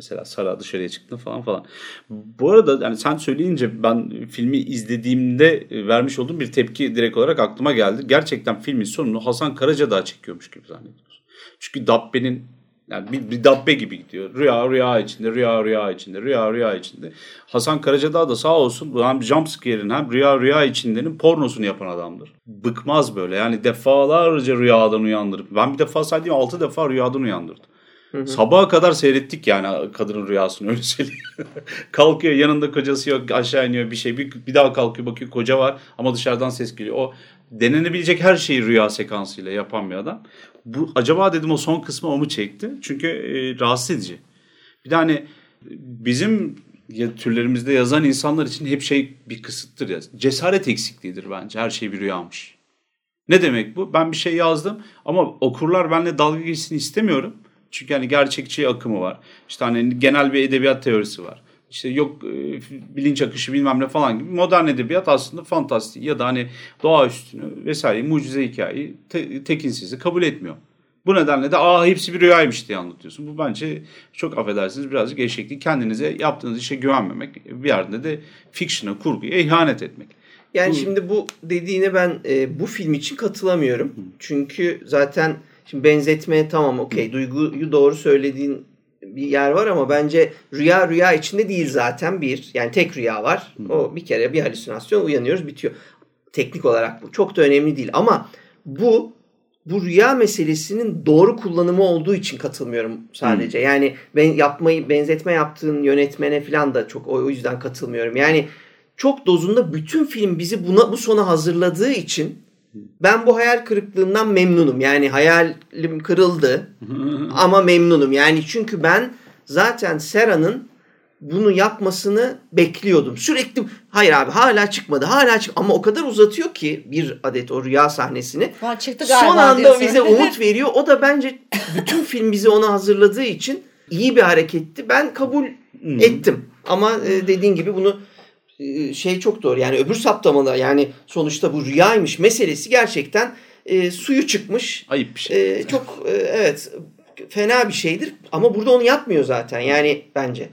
Mesela Sara dışarıya çıktı falan falan. Bu arada yani sen söyleyince ben filmi izlediğimde e, vermiş olduğum bir tepki direkt olarak aklıma geldi. Gerçekten filmin sonunu Hasan Karaca daha çekiyormuş gibi zannediyorsun. Çünkü Dabbe'nin yani bir, bir dabbe gibi gidiyor. Rüya rüya içinde, rüya rüya içinde, rüya rüya içinde. Hasan Karacadağ da sağ olsun hem jumpscare'in hem rüya rüya içindenin pornosunu yapan adamdır. Bıkmaz böyle yani defalarca rüyadan uyandırıp. Ben bir defa saydığım 6 defa rüyadan uyandırdım. Hı Sabaha kadar seyrettik yani kadının rüyasını öyle söyleyeyim. Kalkıyor yanında kocası yok aşağı iniyor bir şey bir, bir daha kalkıyor bakıyor koca var ama dışarıdan ses geliyor. O denenebilecek her şeyi rüya sekansıyla yapan bir adam. Bu acaba dedim o son kısmı o mu çekti? Çünkü e, rahatsız edici. Bir de hani bizim ya, türlerimizde yazan insanlar için hep şey bir kısıttır ya. Cesaret eksikliğidir bence. Her şey bir rüyamış. Ne demek bu? Ben bir şey yazdım ama okurlar benimle dalga geçsin istemiyorum. Çünkü hani gerçekçi akımı var. İşte hani genel bir edebiyat teorisi var. İşte yok e, bilinç akışı bilmem ne falan gibi. Modern edebiyat aslında fantastik ya da hani doğaüstünü vesaire mucize hikayeyi te, tekinsizi kabul etmiyor. Bu nedenle de aa hepsi bir rüyaymış diye anlatıyorsun. Bu bence çok affedersiniz birazcık eşeklik. Kendinize yaptığınız işe güvenmemek. Bir yerde de fiction'a, kurguya ihanet etmek. Yani bu... şimdi bu dediğine ben e, bu film için katılamıyorum. Çünkü zaten şimdi benzetmeye tamam okey duyguyu doğru söylediğin bir yer var ama bence rüya rüya içinde değil zaten bir. Yani tek rüya var. O bir kere bir halüsinasyon uyanıyoruz bitiyor. Teknik olarak bu çok da önemli değil ama bu bu rüya meselesinin doğru kullanımı olduğu için katılmıyorum sadece. Hmm. Yani ben yapmayı benzetme yaptığın yönetmene falan da çok o yüzden katılmıyorum. Yani çok dozunda bütün film bizi buna bu sona hazırladığı için ben bu hayal kırıklığından memnunum. Yani hayalim kırıldı ama memnunum. Yani çünkü ben zaten Sera'nın bunu yapmasını bekliyordum. Sürekli hayır abi hala çıkmadı hala çık ama o kadar uzatıyor ki bir adet o rüya sahnesini. Ha, çıktı galiba Son anda diyorsun. bize umut veriyor. O da bence bütün film bizi ona hazırladığı için iyi bir hareketti. Ben kabul hmm. ettim. Ama e, dediğin gibi bunu şey çok doğru. Yani öbür saptamada yani sonuçta bu rüyaymış meselesi gerçekten e, suyu çıkmış. Ayıp bir şey. E, çok e, evet fena bir şeydir ama burada onu yapmıyor zaten yani bence.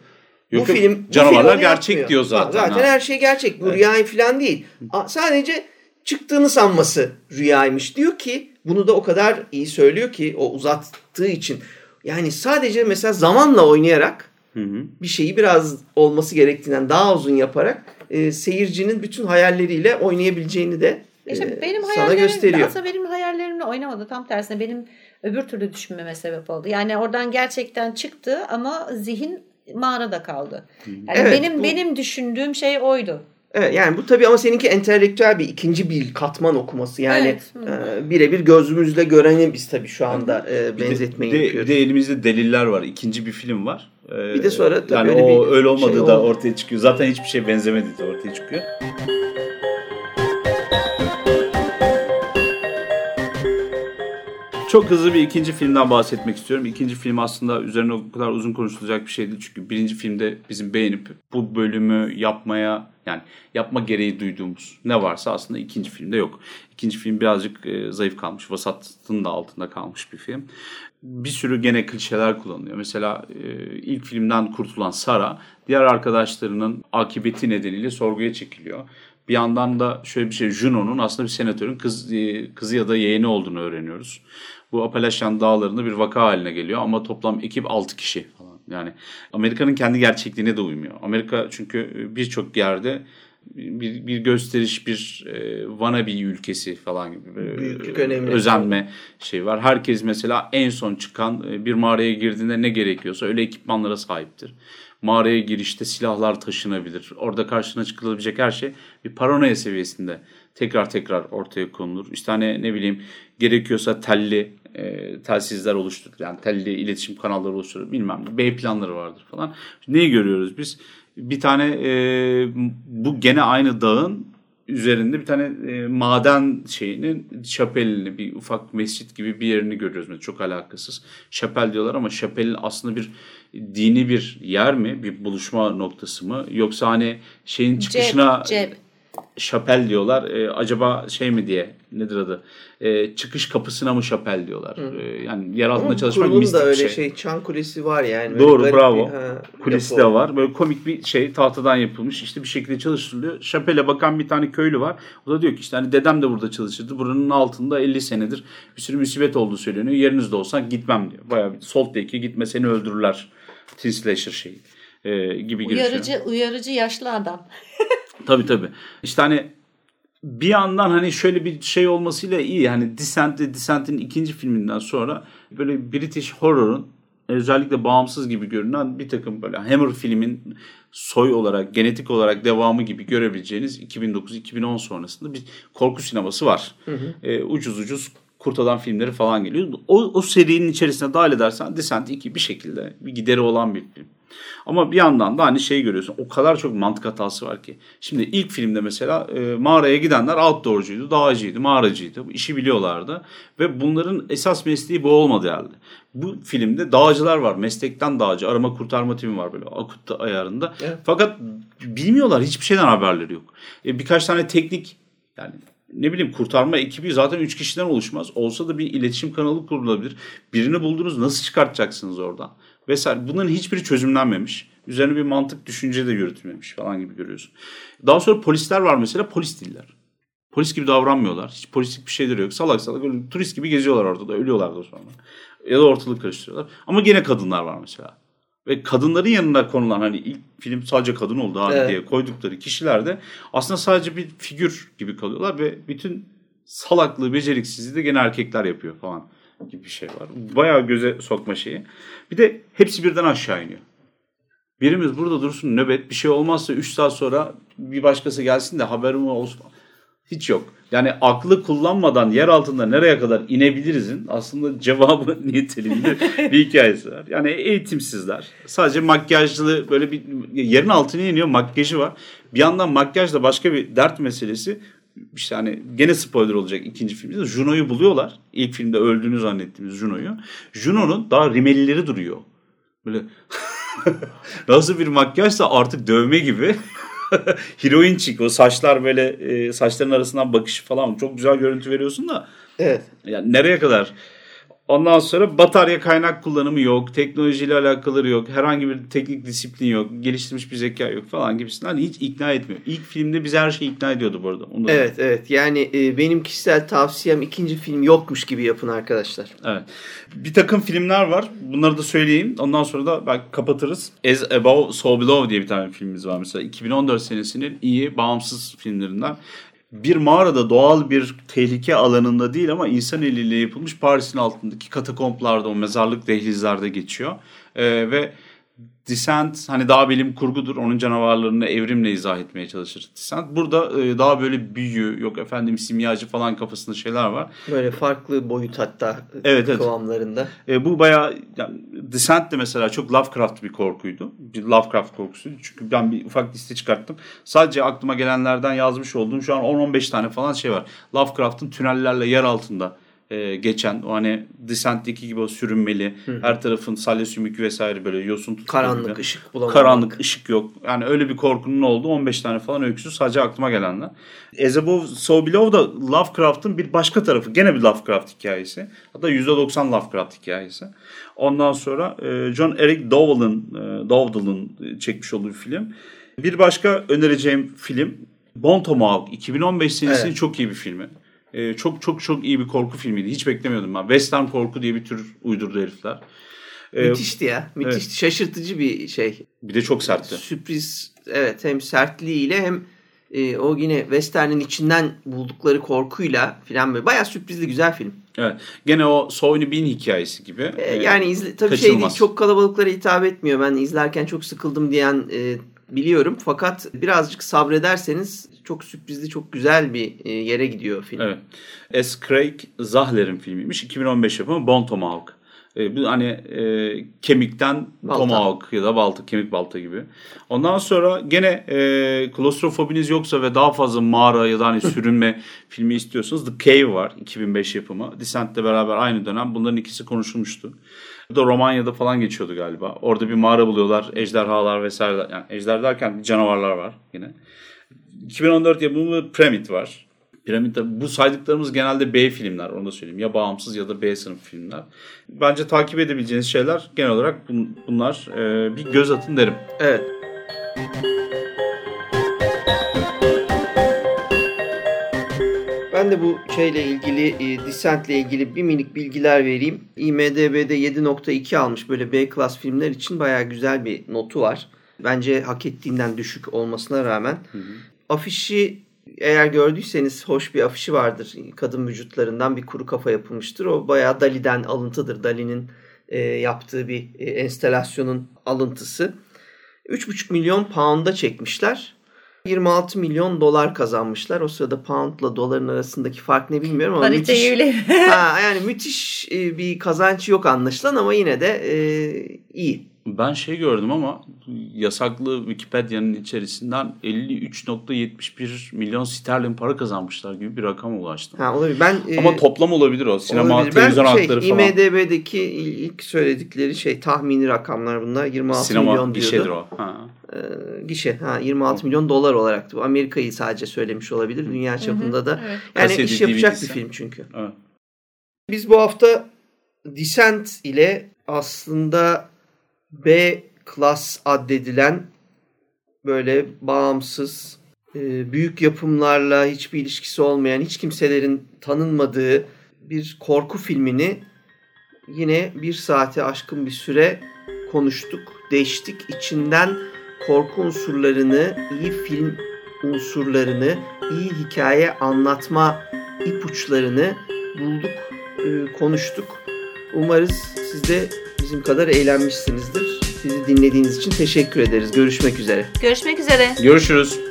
Yok, bu film bu canavarlar film gerçek yapmıyor. diyor zaten. Ha, zaten ha. her şey gerçek. Bu evet. rüya falan değil. Sadece çıktığını sanması rüyaymış diyor ki bunu da o kadar iyi söylüyor ki o uzattığı için. Yani sadece mesela zamanla oynayarak hı hı. bir şeyi biraz olması gerektiğinden daha uzun yaparak e, seyircinin bütün hayalleriyle oynayabileceğini de e, işte benim sana gösteriyor. Aslında benim hayallerimle oynamadı. Tam tersine benim öbür türlü düşünmeme sebep oldu. Yani oradan gerçekten çıktı ama zihin mağarada kaldı. Yani evet, benim bu... benim düşündüğüm şey oydu. Evet yani bu tabii ama seninki entelektüel bir ikinci bir katman okuması. Yani evet. e, birebir gözümüzle göreni biz tabii şu anda e, benzetmeyi bir de, yapıyoruz. Bir de elimizde deliller var. İkinci bir film var. E, bir de sonra tabii yani öyle o bir öyle olmadığı şey da oldu. ortaya çıkıyor. Zaten hiçbir şey benzemediği de ortaya çıkıyor. Çok hızlı bir ikinci filmden bahsetmek istiyorum. İkinci film aslında üzerine o kadar uzun konuşulacak bir şeydi. Çünkü birinci filmde bizim beğenip bu bölümü yapmaya yani yapma gereği duyduğumuz ne varsa aslında ikinci filmde yok. İkinci film birazcık e, zayıf kalmış. Vasatın da altında kalmış bir film. Bir sürü gene klişeler kullanılıyor. Mesela e, ilk filmden kurtulan Sara diğer arkadaşlarının akıbeti nedeniyle sorguya çekiliyor. Bir yandan da şöyle bir şey Juno'nun aslında bir senatörün kız, e, kızı ya da yeğeni olduğunu öğreniyoruz bu Appalachian dağlarında bir vaka haline geliyor ama toplam ekip 6 kişi falan. Yani Amerika'nın kendi gerçekliğine de uymuyor. Amerika çünkü birçok yerde bir, bir gösteriş, bir e, wannabe ülkesi falan gibi bir Büyüklük önemli. özenme şey var. Herkes mesela en son çıkan e, bir mağaraya girdiğinde ne gerekiyorsa öyle ekipmanlara sahiptir. Mağaraya girişte silahlar taşınabilir. Orada karşına çıkılabilecek her şey bir paranoya seviyesinde tekrar tekrar ortaya konulur. İşte hani ne bileyim gerekiyorsa telli e, telsizler oluşturur. Yani telli iletişim kanalları oluşturur. Bilmem ne. B planları vardır falan. Neyi görüyoruz biz? Bir tane e, bu gene aynı dağın üzerinde bir tane e, maden şeyinin şapelini bir ufak mescit gibi bir yerini görüyoruz. Mesela çok alakasız. Şapel diyorlar ama şapelin aslında bir dini bir yer mi? Bir buluşma noktası mı? Yoksa hani şeyin çıkışına... Ceb, ceb şapel diyorlar. E, acaba şey mi diye nedir adı? E, çıkış kapısına mı şapel diyorlar. E, yani yer altında Ama çalışmak mistik da öyle şey. şey. Çan kulesi var yani. Doğru bravo. Bir, ha, kulesi de var. Böyle komik bir şey tahtadan yapılmış. İşte bir şekilde çalıştırılıyor. Şapele bakan bir tane köylü var. O da diyor ki işte hani dedem de burada çalışırdı. Buranın altında 50 senedir bir sürü musibet olduğu söyleniyor. Yerinizde olsan gitmem diyor. Bayağı bir Salt Lake'e gitme seni öldürürler. Teen Slasher şeyi. E, gibi uyarıcı, girişiyor. Uyarıcı yaşlı adam. Tabii tabii. İşte hani bir yandan hani şöyle bir şey olmasıyla iyi. Hani Descent, Descent'in ikinci filminden sonra böyle British Horror'un özellikle bağımsız gibi görünen bir takım böyle Hammer filmin soy olarak, genetik olarak devamı gibi görebileceğiniz 2009-2010 sonrasında bir korku sineması var. Hı hı. Ee, ucuz ucuz kurtadan filmleri falan geliyor. O, o serinin içerisine dahil edersen Descent 2 bir şekilde bir gideri olan bir film. Ama bir yandan da hani şey görüyorsun o kadar çok mantık hatası var ki. Şimdi ilk filmde mesela e, mağaraya gidenler outdoorcuydu, dağcıydı, mağaracıydı. Bu işi biliyorlardı. Ve bunların esas mesleği bu olmadı herhalde. Bu filmde dağcılar var. Meslekten dağcı. Arama kurtarma timi var böyle akut ayarında. Evet. Fakat bilmiyorlar. Hiçbir şeyden haberleri yok. E, birkaç tane teknik yani ne bileyim kurtarma ekibi zaten 3 kişiden oluşmaz. Olsa da bir iletişim kanalı kurulabilir. Birini buldunuz nasıl çıkartacaksınız oradan? Vesaire. Bunların hiçbiri çözümlenmemiş. Üzerine bir mantık düşünce de yürütülmemiş falan gibi görüyorsun. Daha sonra polisler var mesela polis değiller. Polis gibi davranmıyorlar. Hiç polislik bir şeyleri yok. Salak salak öyle turist gibi geziyorlar ortada. Ölüyorlar da sonra. Ya da ortalık karıştırıyorlar. Ama gene kadınlar var mesela. Ve kadınların yanına konulan hani ilk film sadece kadın oldu abi Evet. diye koydukları kişiler de aslında sadece bir figür gibi kalıyorlar ve bütün salaklığı, beceriksizliği de gene erkekler yapıyor falan gibi bir şey var. Bayağı göze sokma şeyi. Bir de hepsi birden aşağı iniyor. Birimiz burada dursun nöbet bir şey olmazsa 3 saat sonra bir başkası gelsin de haberim olsun. Hiç yok. Yani aklı kullanmadan yer altında nereye kadar inebilirizin aslında cevabı niteliğinde bir hikayesi var. Yani eğitimsizler. Sadece makyajlı böyle bir yerin altına iniyor makyajı var. Bir yandan makyaj da başka bir dert meselesi. İşte hani gene spoiler olacak ikinci filmde. Juno'yu buluyorlar. İlk filmde öldüğünü zannettiğimiz Juno'yu. Juno'nun daha rimelileri duruyor. Böyle nasıl bir makyajsa artık dövme gibi. Heroin çık o saçlar böyle e, saçların arasından bakışı falan çok güzel görüntü veriyorsun da Evet. yani nereye kadar? Ondan sonra batarya kaynak kullanımı yok, teknolojiyle alakaları yok, herhangi bir teknik disiplin yok, geliştirilmiş bir zeka yok falan gibisinden hiç ikna etmiyor. İlk filmde bizi her şey ikna ediyordu bu arada. Onu da- Evet evet yani e, benim kişisel tavsiyem ikinci film yokmuş gibi yapın arkadaşlar. Evet. Bir takım filmler var. Bunları da söyleyeyim. Ondan sonra da belki kapatırız. As Above, So Below diye bir tane filmimiz var mesela. 2014 senesinin iyi bağımsız filmlerinden. Bir mağarada doğal bir tehlike alanında değil ama insan eliyle yapılmış Paris'in altındaki katakomplarda o mezarlık dehlizlerde geçiyor. Ee, ve Descent hani daha bilim kurgudur. Onun canavarlarını evrimle izah etmeye çalışır. Descent burada e, daha böyle büyü yok efendim simyacı falan kafasında şeyler var. Böyle farklı boyut hatta Evet, evet. kıvamlarında. E, bu bayağı yani Descent de mesela çok Lovecraft bir korkuydu. Bir Lovecraft korkusuydu. Çünkü ben bir ufak liste çıkarttım. Sadece aklıma gelenlerden yazmış olduğum şu an 10-15 tane falan şey var. Lovecraft'ın tünellerle yer altında e, geçen o hani Descent'teki gibi o sürünmeli her tarafın salya sümükü vesaire böyle yosun tutuyor Karanlık gibi. ışık bulamamak. Karanlık ışık yok. Yani öyle bir korkunun olduğu 15 tane falan öyküsü sadece aklıma gelenler. As Above, So Below da Lovecraft'ın bir başka tarafı. Gene bir Lovecraft hikayesi. Hatta %90 Lovecraft hikayesi. Ondan sonra e, John Eric Dowell'ın e, Dowdall'ın çekmiş olduğu bir film. Bir başka önereceğim film Bon Tomahawk. 2015 senesinin Evet. çok iyi bir filmi. E, çok çok çok iyi bir korku filmiydi. Hiç beklemiyordum ben. Western korku diye bir tür uydurdu herifler. E, Müthişti ya. Müthişti. Şaşırtıcı bir şey. bir de çok sertti. Sürpriz. Evet hem sertliğiyle hem e, o yine Western'in içinden buldukları korkuyla filan böyle. Bayağı sürprizli güzel film. Evet. Gene o Soyni Bean hikayesi gibi. E, Ee, yani izle, tabii şey değil çok kalabalıklara hitap etmiyor. Ben izlerken çok sıkıldım diyen e, biliyorum. Fakat birazcık sabrederseniz çok sürprizli çok güzel bir e, yere gidiyor film. Evet. S. Craig Zahler'in filmiymiş. 2015 yapımı Bon Tomahawk. Ee, bu hani e, kemikten Balta. tomahawk ya da balta, kemik balta gibi. Ondan sonra gene e, klostrofobiniz yoksa ve daha fazla mağara ya da hani sürünme filmi istiyorsanız The Cave var. 2005 yapımı. Descent'le beraber aynı dönem. Bunların ikisi konuşulmuştu. Bu da Romanya'da falan geçiyordu galiba. Orada bir mağara buluyorlar. Ejderhalar vesaire. Yani ejder derken canavarlar var yine. 2014 yapımı Pyramid var. Piramid de- bu saydıklarımız genelde B filmler onu da söyleyeyim. Ya bağımsız ya da B sınıf filmler. Bence takip edebileceğiniz şeyler genel olarak bun- bunlar. Ee, bir göz atın derim. Evet. Ben de bu şeyle ilgili, e, Descent'le ilgili bir minik bilgiler vereyim. IMDB'de 7.2 almış böyle B klas filmler için bayağı güzel bir notu var. Bence hak ettiğinden düşük olmasına rağmen. Afişi eğer gördüyseniz hoş bir afişi vardır. Kadın vücutlarından bir kuru kafa yapılmıştır. O bayağı Dali'den alıntıdır. Dali'nin e, yaptığı bir e, enstalasyonun alıntısı. 3,5 milyon pound'a çekmişler. 26 milyon dolar kazanmışlar. O sırada poundla doların arasındaki fark ne bilmiyorum ama müthiş, Pariteyi öyle. ha, yani müthiş e, bir kazanç yok anlaşılan ama yine de e, iyi. Ben şey gördüm ama yasaklı Wikipedia'nın içerisinden 53.71 milyon sterlin para kazanmışlar gibi bir rakam ulaştım. Ha olabilir. Ben Ama e, toplam olabilir o. Sinema, olabilir. televizyon ben, şey, hakları falan. IMDB'deki ilk söyledikleri şey tahmini rakamlar bunlar. 26 Sinema milyon diyordu. o. Ha. Ee, gişe. Ha 26 milyon dolar olarak. Bu Amerika'yı sadece söylemiş olabilir. Dünya çapında da. Evet. Yani Kaseti, iş yapacak bir film çünkü. Evet. Biz bu hafta Descent ile aslında B klas addedilen böyle bağımsız e, büyük yapımlarla hiçbir ilişkisi olmayan hiç kimselerin tanınmadığı bir korku filmini yine bir saate aşkın bir süre konuştuk, değiştik. İçinden korku unsurlarını, iyi film unsurlarını, iyi hikaye anlatma ipuçlarını bulduk, e, konuştuk. Umarız siz de bizim kadar eğlenmişsinizdir. Bizi dinlediğiniz için teşekkür ederiz. Görüşmek üzere. Görüşmek üzere. Görüşürüz.